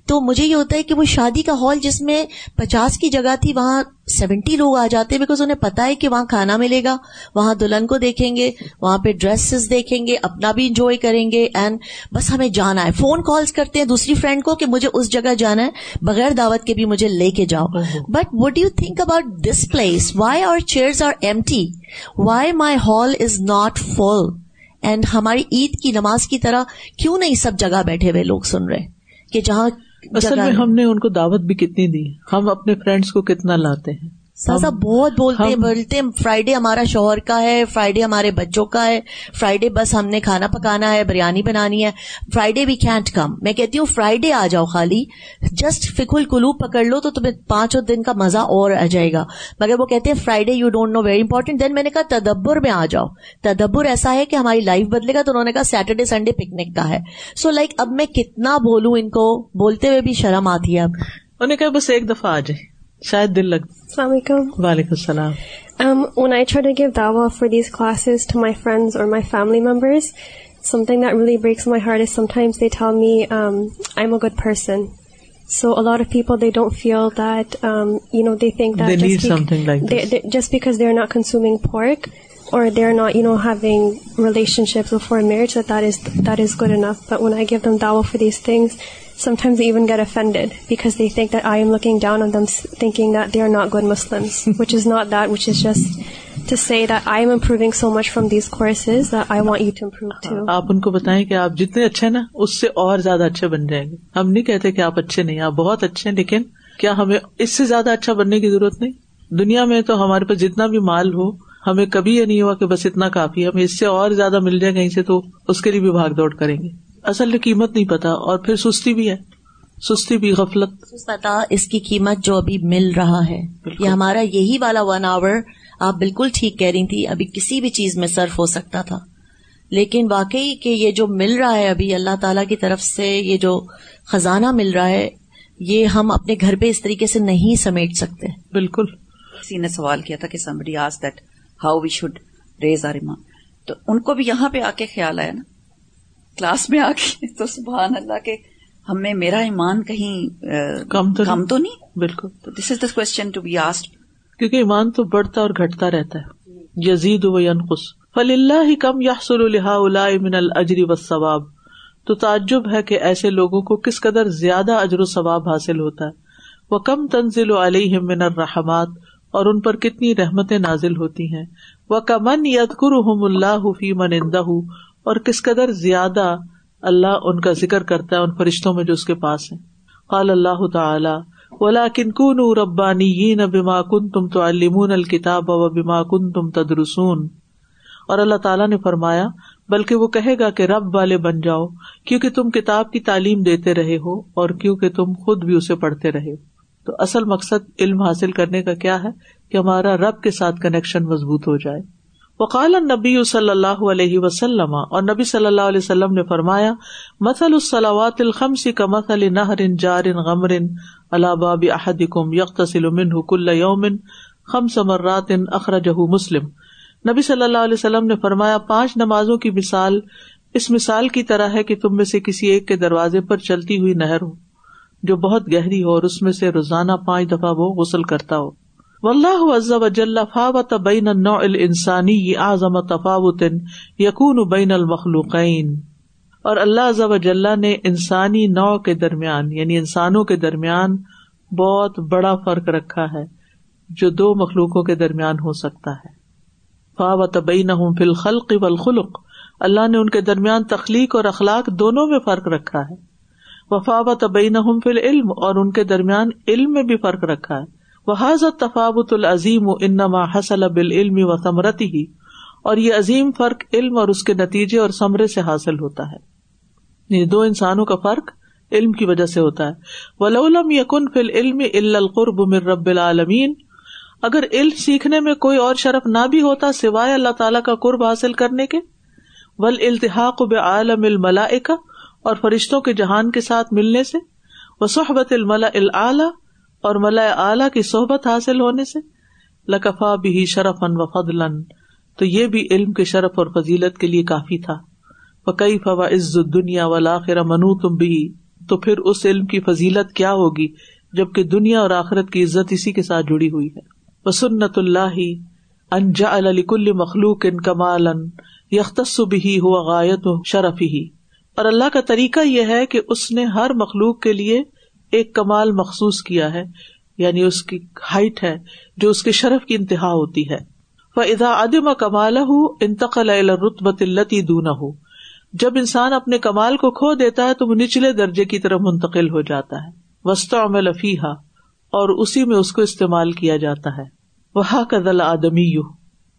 تو مجھے یہ ہوتا ہے کہ وہ شادی کا ہال جس میں پچاس کی جگہ تھی وہاں سیونٹی لوگ آ جاتے بیکاز انہیں پتا ہے کہ وہاں کھانا ملے گا وہاں دلہن کو دیکھیں گے وہاں پہ ڈریسز دیکھیں گے اپنا بھی انجوائے کریں گے اینڈ بس ہمیں جانا ہے۔ فون کالز کرتے ہیں دوسری فرینڈ کو کہ مجھے اس جگہ جانا ہے بغیر دعوت کے بھی مجھے لے کے جاؤ۔ But what you think about this place why are chairs are empty why my hall is not full and ہماری عید کی نماز کی طرح کیوں نہیں سب جگہ بیٹھے ہوئے لوگ سن رہے؟ کہ جہاں اصل میں ہم نے ان کو دعوت بھی کتنی دی؟ ہم اپنے فرینڈس کو کتنا لاتے ہیں؟ ساسا بہت بولتے ہیں بولتے فرائیڈے ہمارا شوہر کا ہے فرائیڈے ہمارے بچوں کا ہے فرائیڈے بس ہم نے کھانا پکانا ہے بریانی بنانی ہے فرائیڈے وی کینٹ کم میں کہتی ہوں فرائیڈے آ جاؤ خالی جسٹ فکل کلو پکڑ لو تو تمہیں پانچ دن کا مزہ اور آ جائے گا۔ مگر وہ کہتے ہیں Friday you don't know very important then میں نے کہا تدبر میں آ جاؤ۔ تدبر ایسا ہے کہ ہماری لائف بدلے گا تو انہوں نے کہا سیٹرڈے سنڈے پکنک کا ہے۔ سو so لائک اب میں کتنا بولوں ان کو بولتے ہوئے بھی شرم آتی ہے اب۔ انہوں نے کہا بس ایک دفعہ آ جائے شاید دل لگ السلام علیکم. وعلیکم السلام. Am one I should a give due for these classes my friends اور my family that really breaks my heart they that me I am a good person so a lot of people they don't feel that you know they think just because they are not consuming pork or they're not, you know, having relationships before marriage, that that is, that is good enough. But when I give them dawah for these things, sometimes they even get offended because they think that I am looking down on them, s- thinking that they are not good Muslims, which is not that, which is just to say that I am improving so much from these courses that I want you to improve too. آپ ان کو بتائیں کہ آپ جتنے اچھے نا اس سے اور زیادہ اچھے بن جائیں گے ہم نہیں کہتے کہ آپ اچھے نہیں آپ بہت اچھے ہیں لیکن کیا ہمیں اس سے زیادہ اچھا بننے کی ضرورت نہیں دنیا میں تو ہمارے پاس جتنا بھی مال ہو ہمیں کبھی یہ نہیں ہوا کہ بس اتنا کافی ہے ہمیں اس سے اور زیادہ مل جائے کہیں سے تو اس کے لیے بھی بھاگ دوڑ کریں گے۔ اصل میں قیمت نہیں پتا اور پھر سستی بھی ہے۔ سستی بھی غفلت۔ پتا اس کی قیمت جو ابھی مل رہا ہے۔ یہ ہمارا یہی والا ون آور آپ بالکل ٹھیک کہہ رہی تھی ابھی کسی بھی چیز میں صرف ہو سکتا تھا۔ لیکن واقعی کہ یہ جو مل رہا ہے ابھی اللہ تعالی کی طرف سے یہ جو خزانہ مل رہا ہے یہ ہم اپنے گھر پہ اس طریقے سے نہیں سمیٹ سکتے۔ بالکل۔ کسی نے سوال کیا تھا کہ somebody as that how we should raise our ایمان تو ان کو بھی یہاں پہ آ کے خیال آیا نا۔ کلاس میں آ کے تو سبحان اللہ کے ہمیں میرا ایمان کہیں کم تو نہیں؟ بالکل۔ تو this is the question to be asked کیونکہ ایمان تو بڑھتا اور گھٹتا رہتا ہے۔ یزید و ینقص۔ فل اللہ ہی کم یحصل الحا من الجری و ثواب تو تعجب ہے کہ ایسے لوگوں کو کس قدر زیادہ اجر و ثواب حاصل ہوتا ہے۔ وہ کم تنزل علیہ من الرحمات۔ اور ان پر کتنی رحمتیں نازل ہوتی ہیں۔ وہ کمن یدکر اللہ فی اور کس قدر زیادہ اللہ ان کا ذکر کرتا ہے ان فرشتوں میں جو اس کے پاس ہیں۔ قال اللہ تعالی ولاکن کن ربانی بما کن تم تو المون الکتاب و بما کن تم تدرسون۔ اور اللہ تعالیٰ نے فرمایا، بلکہ وہ کہے گا کہ رب والے بن جاؤ، کیونکہ تم کتاب کی تعلیم دیتے رہے ہو اور کیونکہ تم خود بھی اسے پڑھتے رہے ہو۔ تو اصل مقصد علم حاصل کرنے کا کیا ہے؟ کہ ہمارا رب کے ساتھ کنیکشن مضبوط ہو جائے۔ وقال نبی صلی اللہ علیہ وسلم، اور نبی صلی اللہ علیہ وسلم نے فرمایا، مثل الصلاوات الخمس کا مثل نہر جار غمر على باب احدكم يغتسل منه كل يوم خمس مرات اخرجہ مسلم۔ نبی صلی اللہ علیہ وسلم نے فرمایا، پانچ نمازوں کی مثال، اس مثال کی طرح ہے کہ تم میں سے کسی ایک کے دروازے پر چلتی ہوئی نہر ہو۔ جو بہت گہری ہو اور اس میں سے روزانہ پانچ دفعہ وہ غسل کرتا ہو۔ واللہ فاوت بین النوع الانسانی اعظم تفاوت یکون بین المخلوقین۔ اور اللہ عز و جل نے انسانی نو کے درمیان یعنی انسانوں کے درمیان بہت بڑا فرق رکھا ہے، جو دو مخلوقوں کے درمیان ہو سکتا ہے۔ فاوت بینہم فی الخلق والخلق، اللہ نے ان کے درمیان تخلیق اور اخلاق دونوں میں فرق رکھا ہے۔ وفاوت بینہم فی العلم، اور ان کے درمیان علم میں بھی فرق رکھا ہے۔ وہ حضرت تفاوت العظیم انما حسل بالعلم و ثمرتی ہی اور یہ عظیم فرق علم اور اس کے نتیجے اور ثمرے سے حاصل ہوتا ہے۔ یعنی دو انسانوں کا فرق علم کی وجہ سے ہوتا ہے۔ ولولم یکن فل علم القرب من رب العالمین اگر علم سیکھنے میں کوئی اور شرف نہ بھی ہوتا سوائے اللہ تعالیٰ کا قرب حاصل کرنے کے۔ ول التحاق بعالم الملائکہ اور فرشتوں کے جہان کے ساتھ ملنے سے وہ صحبت الملا العلی اور ملا اعلی کی صحبت حاصل ہونے سے، لکفا بھی شرف ان و فضلن تو یہ بھی علم کے شرف اور فضیلت کے لیے کافی تھا۔ وہ کئی فوا عز دنیا ولاخر منو تم بھی تو پھر اس علم کی فضیلت کیا ہوگی، جبکہ دنیا اور آخرت کی عزت اسی کے ساتھ جڑی ہوئی ہے۔ وہ سنت اللہ انجا الکل مخلوق ان کمال یختص بھی ہوا غایت شرف ہی اور اللہ کا طریقہ یہ ہے کہ اس نے ہر مخلوق کے لیے ایک کمال مخصوص کیا ہے یعنی اس کی ہائٹ ہے، جو اس کے شرف کی انتہا ہوتی ہے۔ وہ ادا ادم کمال ہوں انتقل رتبت التی دون ہو جب انسان اپنے کمال کو کھو دیتا ہے، تو وہ نچلے درجے کی طرف منتقل ہو جاتا ہے۔ وسط میں لفیحا اور اسی میں اس کو استعمال کیا جاتا ہے۔ وہ کدل آدمی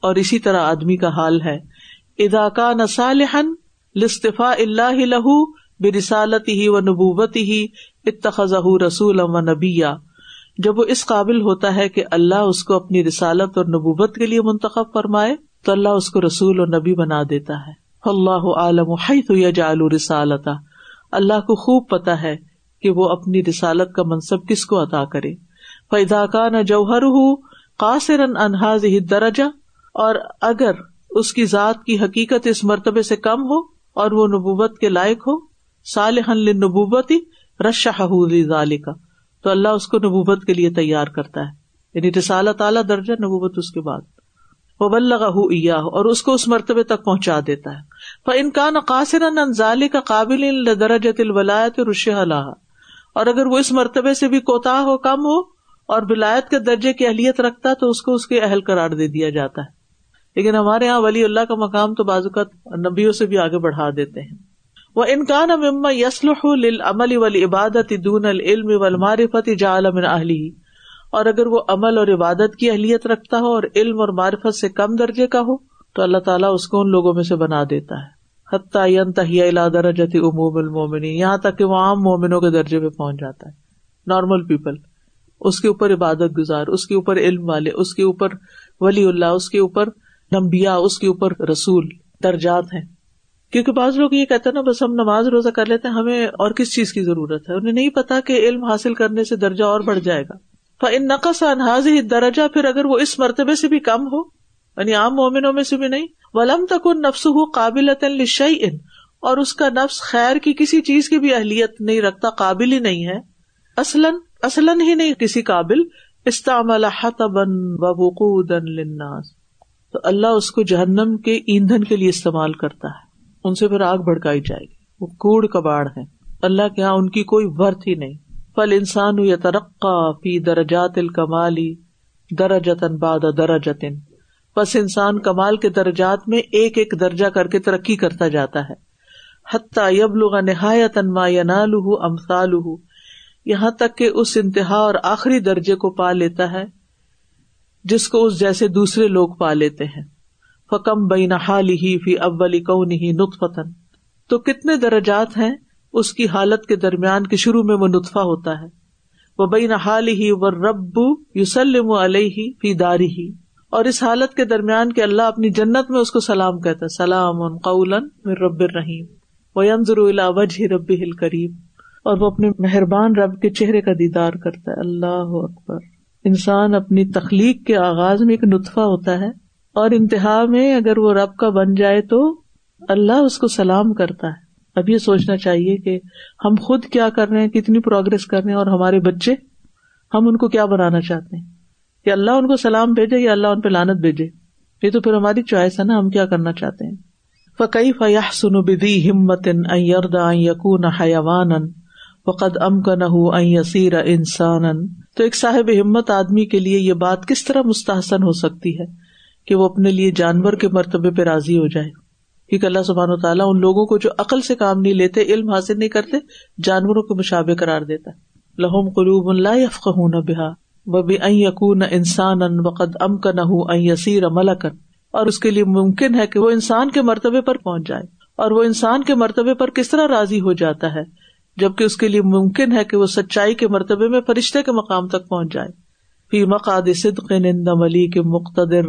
اور اسی طرح آدمی کا حال ہے۔ ادا کا نسالحن لطفا اللہ لہو برسالت ہی و نبوبت ہی اتخذ رسول و نبیا۔ جب وہ اس قابل ہوتا ہے کہ اللہ اس کو اپنی رسالت اور نبوبت کے لیے منتخب فرمائے، تو اللہ اس کو رسول اور نبی بنا دیتا ہے۔ اللہ عالم یجعل رسالتا اللہ کو خوب پتا ہے کہ وہ اپنی رسالت کا منصب کس کو عطا کرے۔ فیدا کا نہ جوہر ہُو قاصر انحاظ درجہ اور اگر اس کی ذات کی حقیقت اس مرتبے سے کم ہو اور وہ نبوت کے لائق ہو۔ صالح نبوت رشا کا تو اللہ اس کو نبوبت کے لیے تیار کرتا ہے۔ یعنی رسالہ تعالیٰ درجہ نبوبت اس کے بعد۔ وہ بلغ اور اس کو اس مرتبے تک پہنچا دیتا ہے۔ ان کا نقاصر انزال کا قابل درجت الولایت رش اللہ اور اگر وہ اس مرتبے سے بھی کوتا ہو کم ہو اور ولایت کے درجے کی اہلیت رکھتا تو اس کو اس کے اہل قرار دے دیا جاتا ہے۔ لیکن ہمارے یہاں ولی اللہ کا مقام تو بازوقت نبیوں سے بھی آگے بڑھا دیتے ہیں۔ وہ انکان مما یسلح عمل ولی عبادت دون العلم والمعرفت جعل من اہلی اور اگر وہ عمل اور عبادت کی اہلیت رکھتا ہو اور علم اور معرفت سے کم درجے کا ہو، تو اللہ تعالیٰ اس کو ان لوگوں میں سے بنا دیتا ہے۔ حتیٰ ینتہی درجت عموم المومنی یہاں تک کہ وہ عام مومنوں کے درجے پہ پہنچ جاتا ہے۔ نارمل پیپل اس کے اوپر عبادت گزار، اس کے اوپر علم والے، اس کے اوپر ولی اللہ، اس کے اوپر نمبیا، اس کے اوپر رسول درجات ہیں۔ کیونکہ بعض لوگ یہ کہتے ہیں نا، بس ہم نماز روزہ کر لیتے ہیں، ہمیں اور کس چیز کی ضرورت ہے؟ انہیں نہیں پتا کہ علم حاصل کرنے سے درجہ اور بڑھ جائے گا۔ ان نقص انحاظ ہی درجہ پھر اگر وہ اس مرتبے سے بھی کم ہو یعنی عام مومنوں میں سے بھی نہیں، ولم تک ان نفس ہو قابل ان اور اس کا نفس خیر کی کسی چیز کی بھی اہلیت نہیں رکھتا، قابل ہی نہیں ہے۔ اصلاً اصلاً ہی نہیں، کسی قابل۔ استعمال حتبن وقودن للناس۔ تو اللہ اس کو جہنم کے ایندھن کے لیے استعمال کرتا ہے۔ ان سے پھر آگ بھڑکائی جائے گی۔ وہ کوڑ کباڑ ہے اللہ کے یہاں ان کی کوئی ورت ہی نہیں۔ پل انسان یا ترقا فی درجات الکمالی درجتن باد درجتن بس انسان کمال کے درجات میں ایک ایک درجہ کر کے ترقی کرتا جاتا ہے۔ حتیٰ یبلغ نہایت ما ینالہ امثالہ یہاں تک کہ اس انتہا اور آخری درجے کو پا لیتا ہے۔ جس کو اس جیسے دوسرے لوگ پا لیتے ہیں۔ فکم بین حال ہی فی اول نہیں نطفتن تو کتنے درجات ہیں اس کی حالت کے درمیان کے شروع میں وہ نطفہ ہوتا ہے۔ وہ بین حال ہی و رب یوسلم علیہ فی داری ہی اور اس حالت کے درمیان کے اللہ اپنی جنت میں اس کو سلام کہتا ہے۔ سلام قول رب الرحیم وہ ینظر وجہ رب ہل کریم اور وہ اپنے مہربان رب کے چہرے کا دیدار کرتا ہے۔ اللہ اکبر۔ انسان اپنی تخلیق کے آغاز میں ایک نطفہ ہوتا ہے اور انتہا میں اگر وہ رب کا بن جائے تو اللہ اس کو سلام کرتا ہے۔ اب یہ سوچنا چاہیے کہ ہم خود کیا کر رہے ہیں، کتنی پروگرس کر رہے ہیں اور ہمارے بچے، ہم ان کو کیا بنانا چاہتے ہیں؟ کہ اللہ ان کو سلام بھیجے یا اللہ ان پہ لانت بھیجے؟ یہ تو پھر ہماری چوائس ہے نا، ہم کیا کرنا چاہتے ہیں؟ فقی فیاح سن بدی ہمت یقون حیوان وقد ام کا نہ یسیر انسان تو ایک صاحب ہمت آدمی کے لیے یہ بات کس طرح مستحسن ہو سکتی ہے کہ وہ اپنے لیے جانور کے مرتبے پہ راضی ہو جائے؟ کیونکہ اللہ سبحان و تعالیٰ ان لوگوں کو جو عقل سے کام نہیں لیتے، علم حاصل نہیں کرتے، جانوروں کے مشابے قرار دیتا لہوم قلوب اللہ یفق نہ بحا وہ بھی یقون انسان ان وقد ام کا نہ یسیر ملکن اور اس کے لیے ممکن ہے کہ وہ انسان کے مرتبے پر پہنچ جائے۔ اور وہ انسان کے مرتبے پر کس طرح راضی ہو جاتا ہے؟ جبکہ اس کے لیے ممکن ہے کہ وہ سچائی کے مرتبے میں فرشتے کے مقام تک پہنچ جائے۔ فی مقاد صدق نندم کے مقتدر،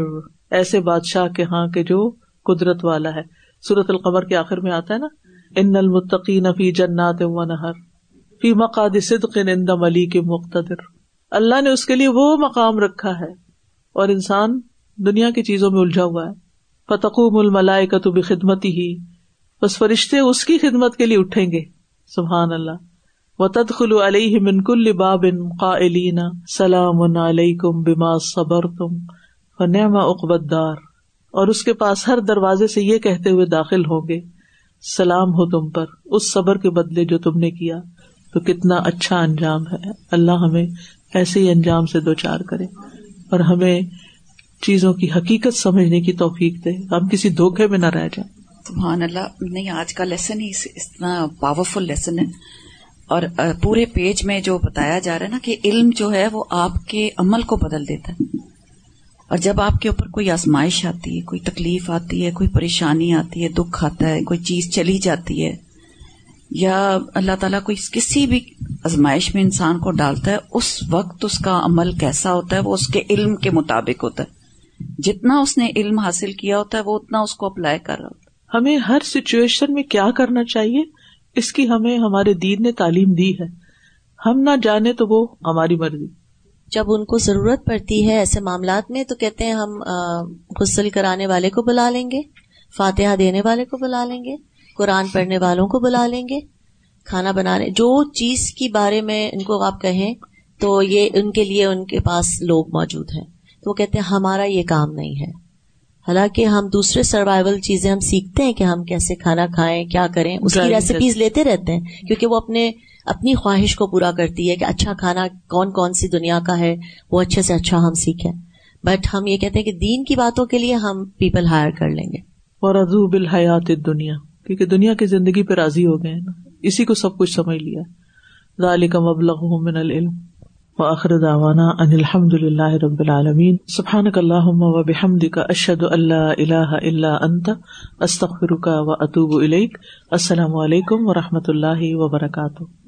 ایسے بادشاہ کے ہاں کے جو قدرت والا ہے۔ سورت القمر کے آخر میں آتا ہے نا؟ ان المتقین فی جنات و نہر۔ فی مقاد صدق نندم علی کے مقتدر۔ اللہ نے اس کے لیے وہ مقام رکھا ہے۔ اور انسان دنیا کی چیزوں میں الجھا ہوا ہے۔ فتقوم الملائے کا تو بھی ہی بس فرشتے اس کی خدمت کے لیے اٹھیں گے۔ سبحان اللہ. و تدخل علیہ منکل باب قائلین سلام علیکم بما صبر تم فنعم عقبت دار اور اس کے پاس ہر دروازے سے یہ کہتے ہوئے داخل ہوں گے، سلام ہو تم پر، اس صبر کے بدلے جو تم نے کیا، تو کتنا اچھا انجام ہے۔ اللہ ہمیں ایسے ہی انجام سے دو چار کرے اور ہمیں چیزوں کی حقیقت سمجھنے کی توفیق دے۔ ہم کسی دھوکے میں نہ رہ جائیں۔ سبحان اللہ، نہیں، آج کا لیسن ہی اتنا پاورفل لیسن ہے۔ اور پورے پیج میں جو بتایا جا رہا ہے نا کہ علم جو ہے وہ آپ کے عمل کو بدل دیتا ہے۔ اور جب آپ کے اوپر کوئی آزمائش آتی ہے، کوئی تکلیف آتی ہے، کوئی پریشانی آتی ہے، دکھ آتا ہے، کوئی چیز چلی جاتی ہے، یا اللہ تعالیٰ کوئی کسی بھی آزمائش میں انسان کو ڈالتا ہے، اس وقت اس کا عمل کیسا ہوتا ہے، وہ اس کے علم کے مطابق ہوتا ہے۔ جتنا اس نے علم حاصل کیا ہوتا ہے، وہ اتنا اس کو اپلائی کر رہا ہوتا ہے۔ ہمیں ہر سچویشن میں کیا کرنا چاہیے؟ اس کی ہمیں ہمارے دین نے تعلیم دی ہے۔ ہم نہ جانے تو وہ ہماری مرضی۔ جب ان کو ضرورت پڑتی ہے ایسے معاملات میں تو کہتے ہیں ہم غسل کرانے والے کو بلا لیں گے، فاتحہ دینے والے کو بلا لیں گے، قرآن پڑھنے والوں کو بلا لیں گے، کھانا بنانے، جو چیز کی بارے میں ان کو آپ کہیں تو یہ ان کے لیے ان کے پاس لوگ موجود ہیں۔ تو وہ کہتے ہیں ہمارا یہ کام نہیں ہے۔ حالانکہ ہم دوسرے سروائول چیزیں ہم سیکھتے ہیں کہ ہم کیسے کھانا کھائیں کیا کریں اس کی ریسیپیز لیتے رہتے ہیں کیونکہ وہ اپنے اپنی خواہش کو پورا کرتی ہے کہ اچھا کھانا کون کون سی دنیا کا ہے وہ اچھے سے اچھا ہم سیکھیں۔ بٹ ہم یہ کہتے ہیں کہ دین کی باتوں کے لیے ہم پیپل ہائر کر لیں گے۔ اور ازو بالحیات دنیا کیونکہ دنیا کی زندگی پہ راضی ہو گئے نا۔ اسی کو سب کچھ سمجھ لیا۔ ذالک مبلغ من العلم۔ وآخر دعوانا ان الحمد للہ رب العالمین. سبحانک اللہم و بحمدک اشہد ان لا الہ الا انت، استغفرک و اتوب الیک. السلام علیکم و رحمۃ اللہ وبرکاتہ.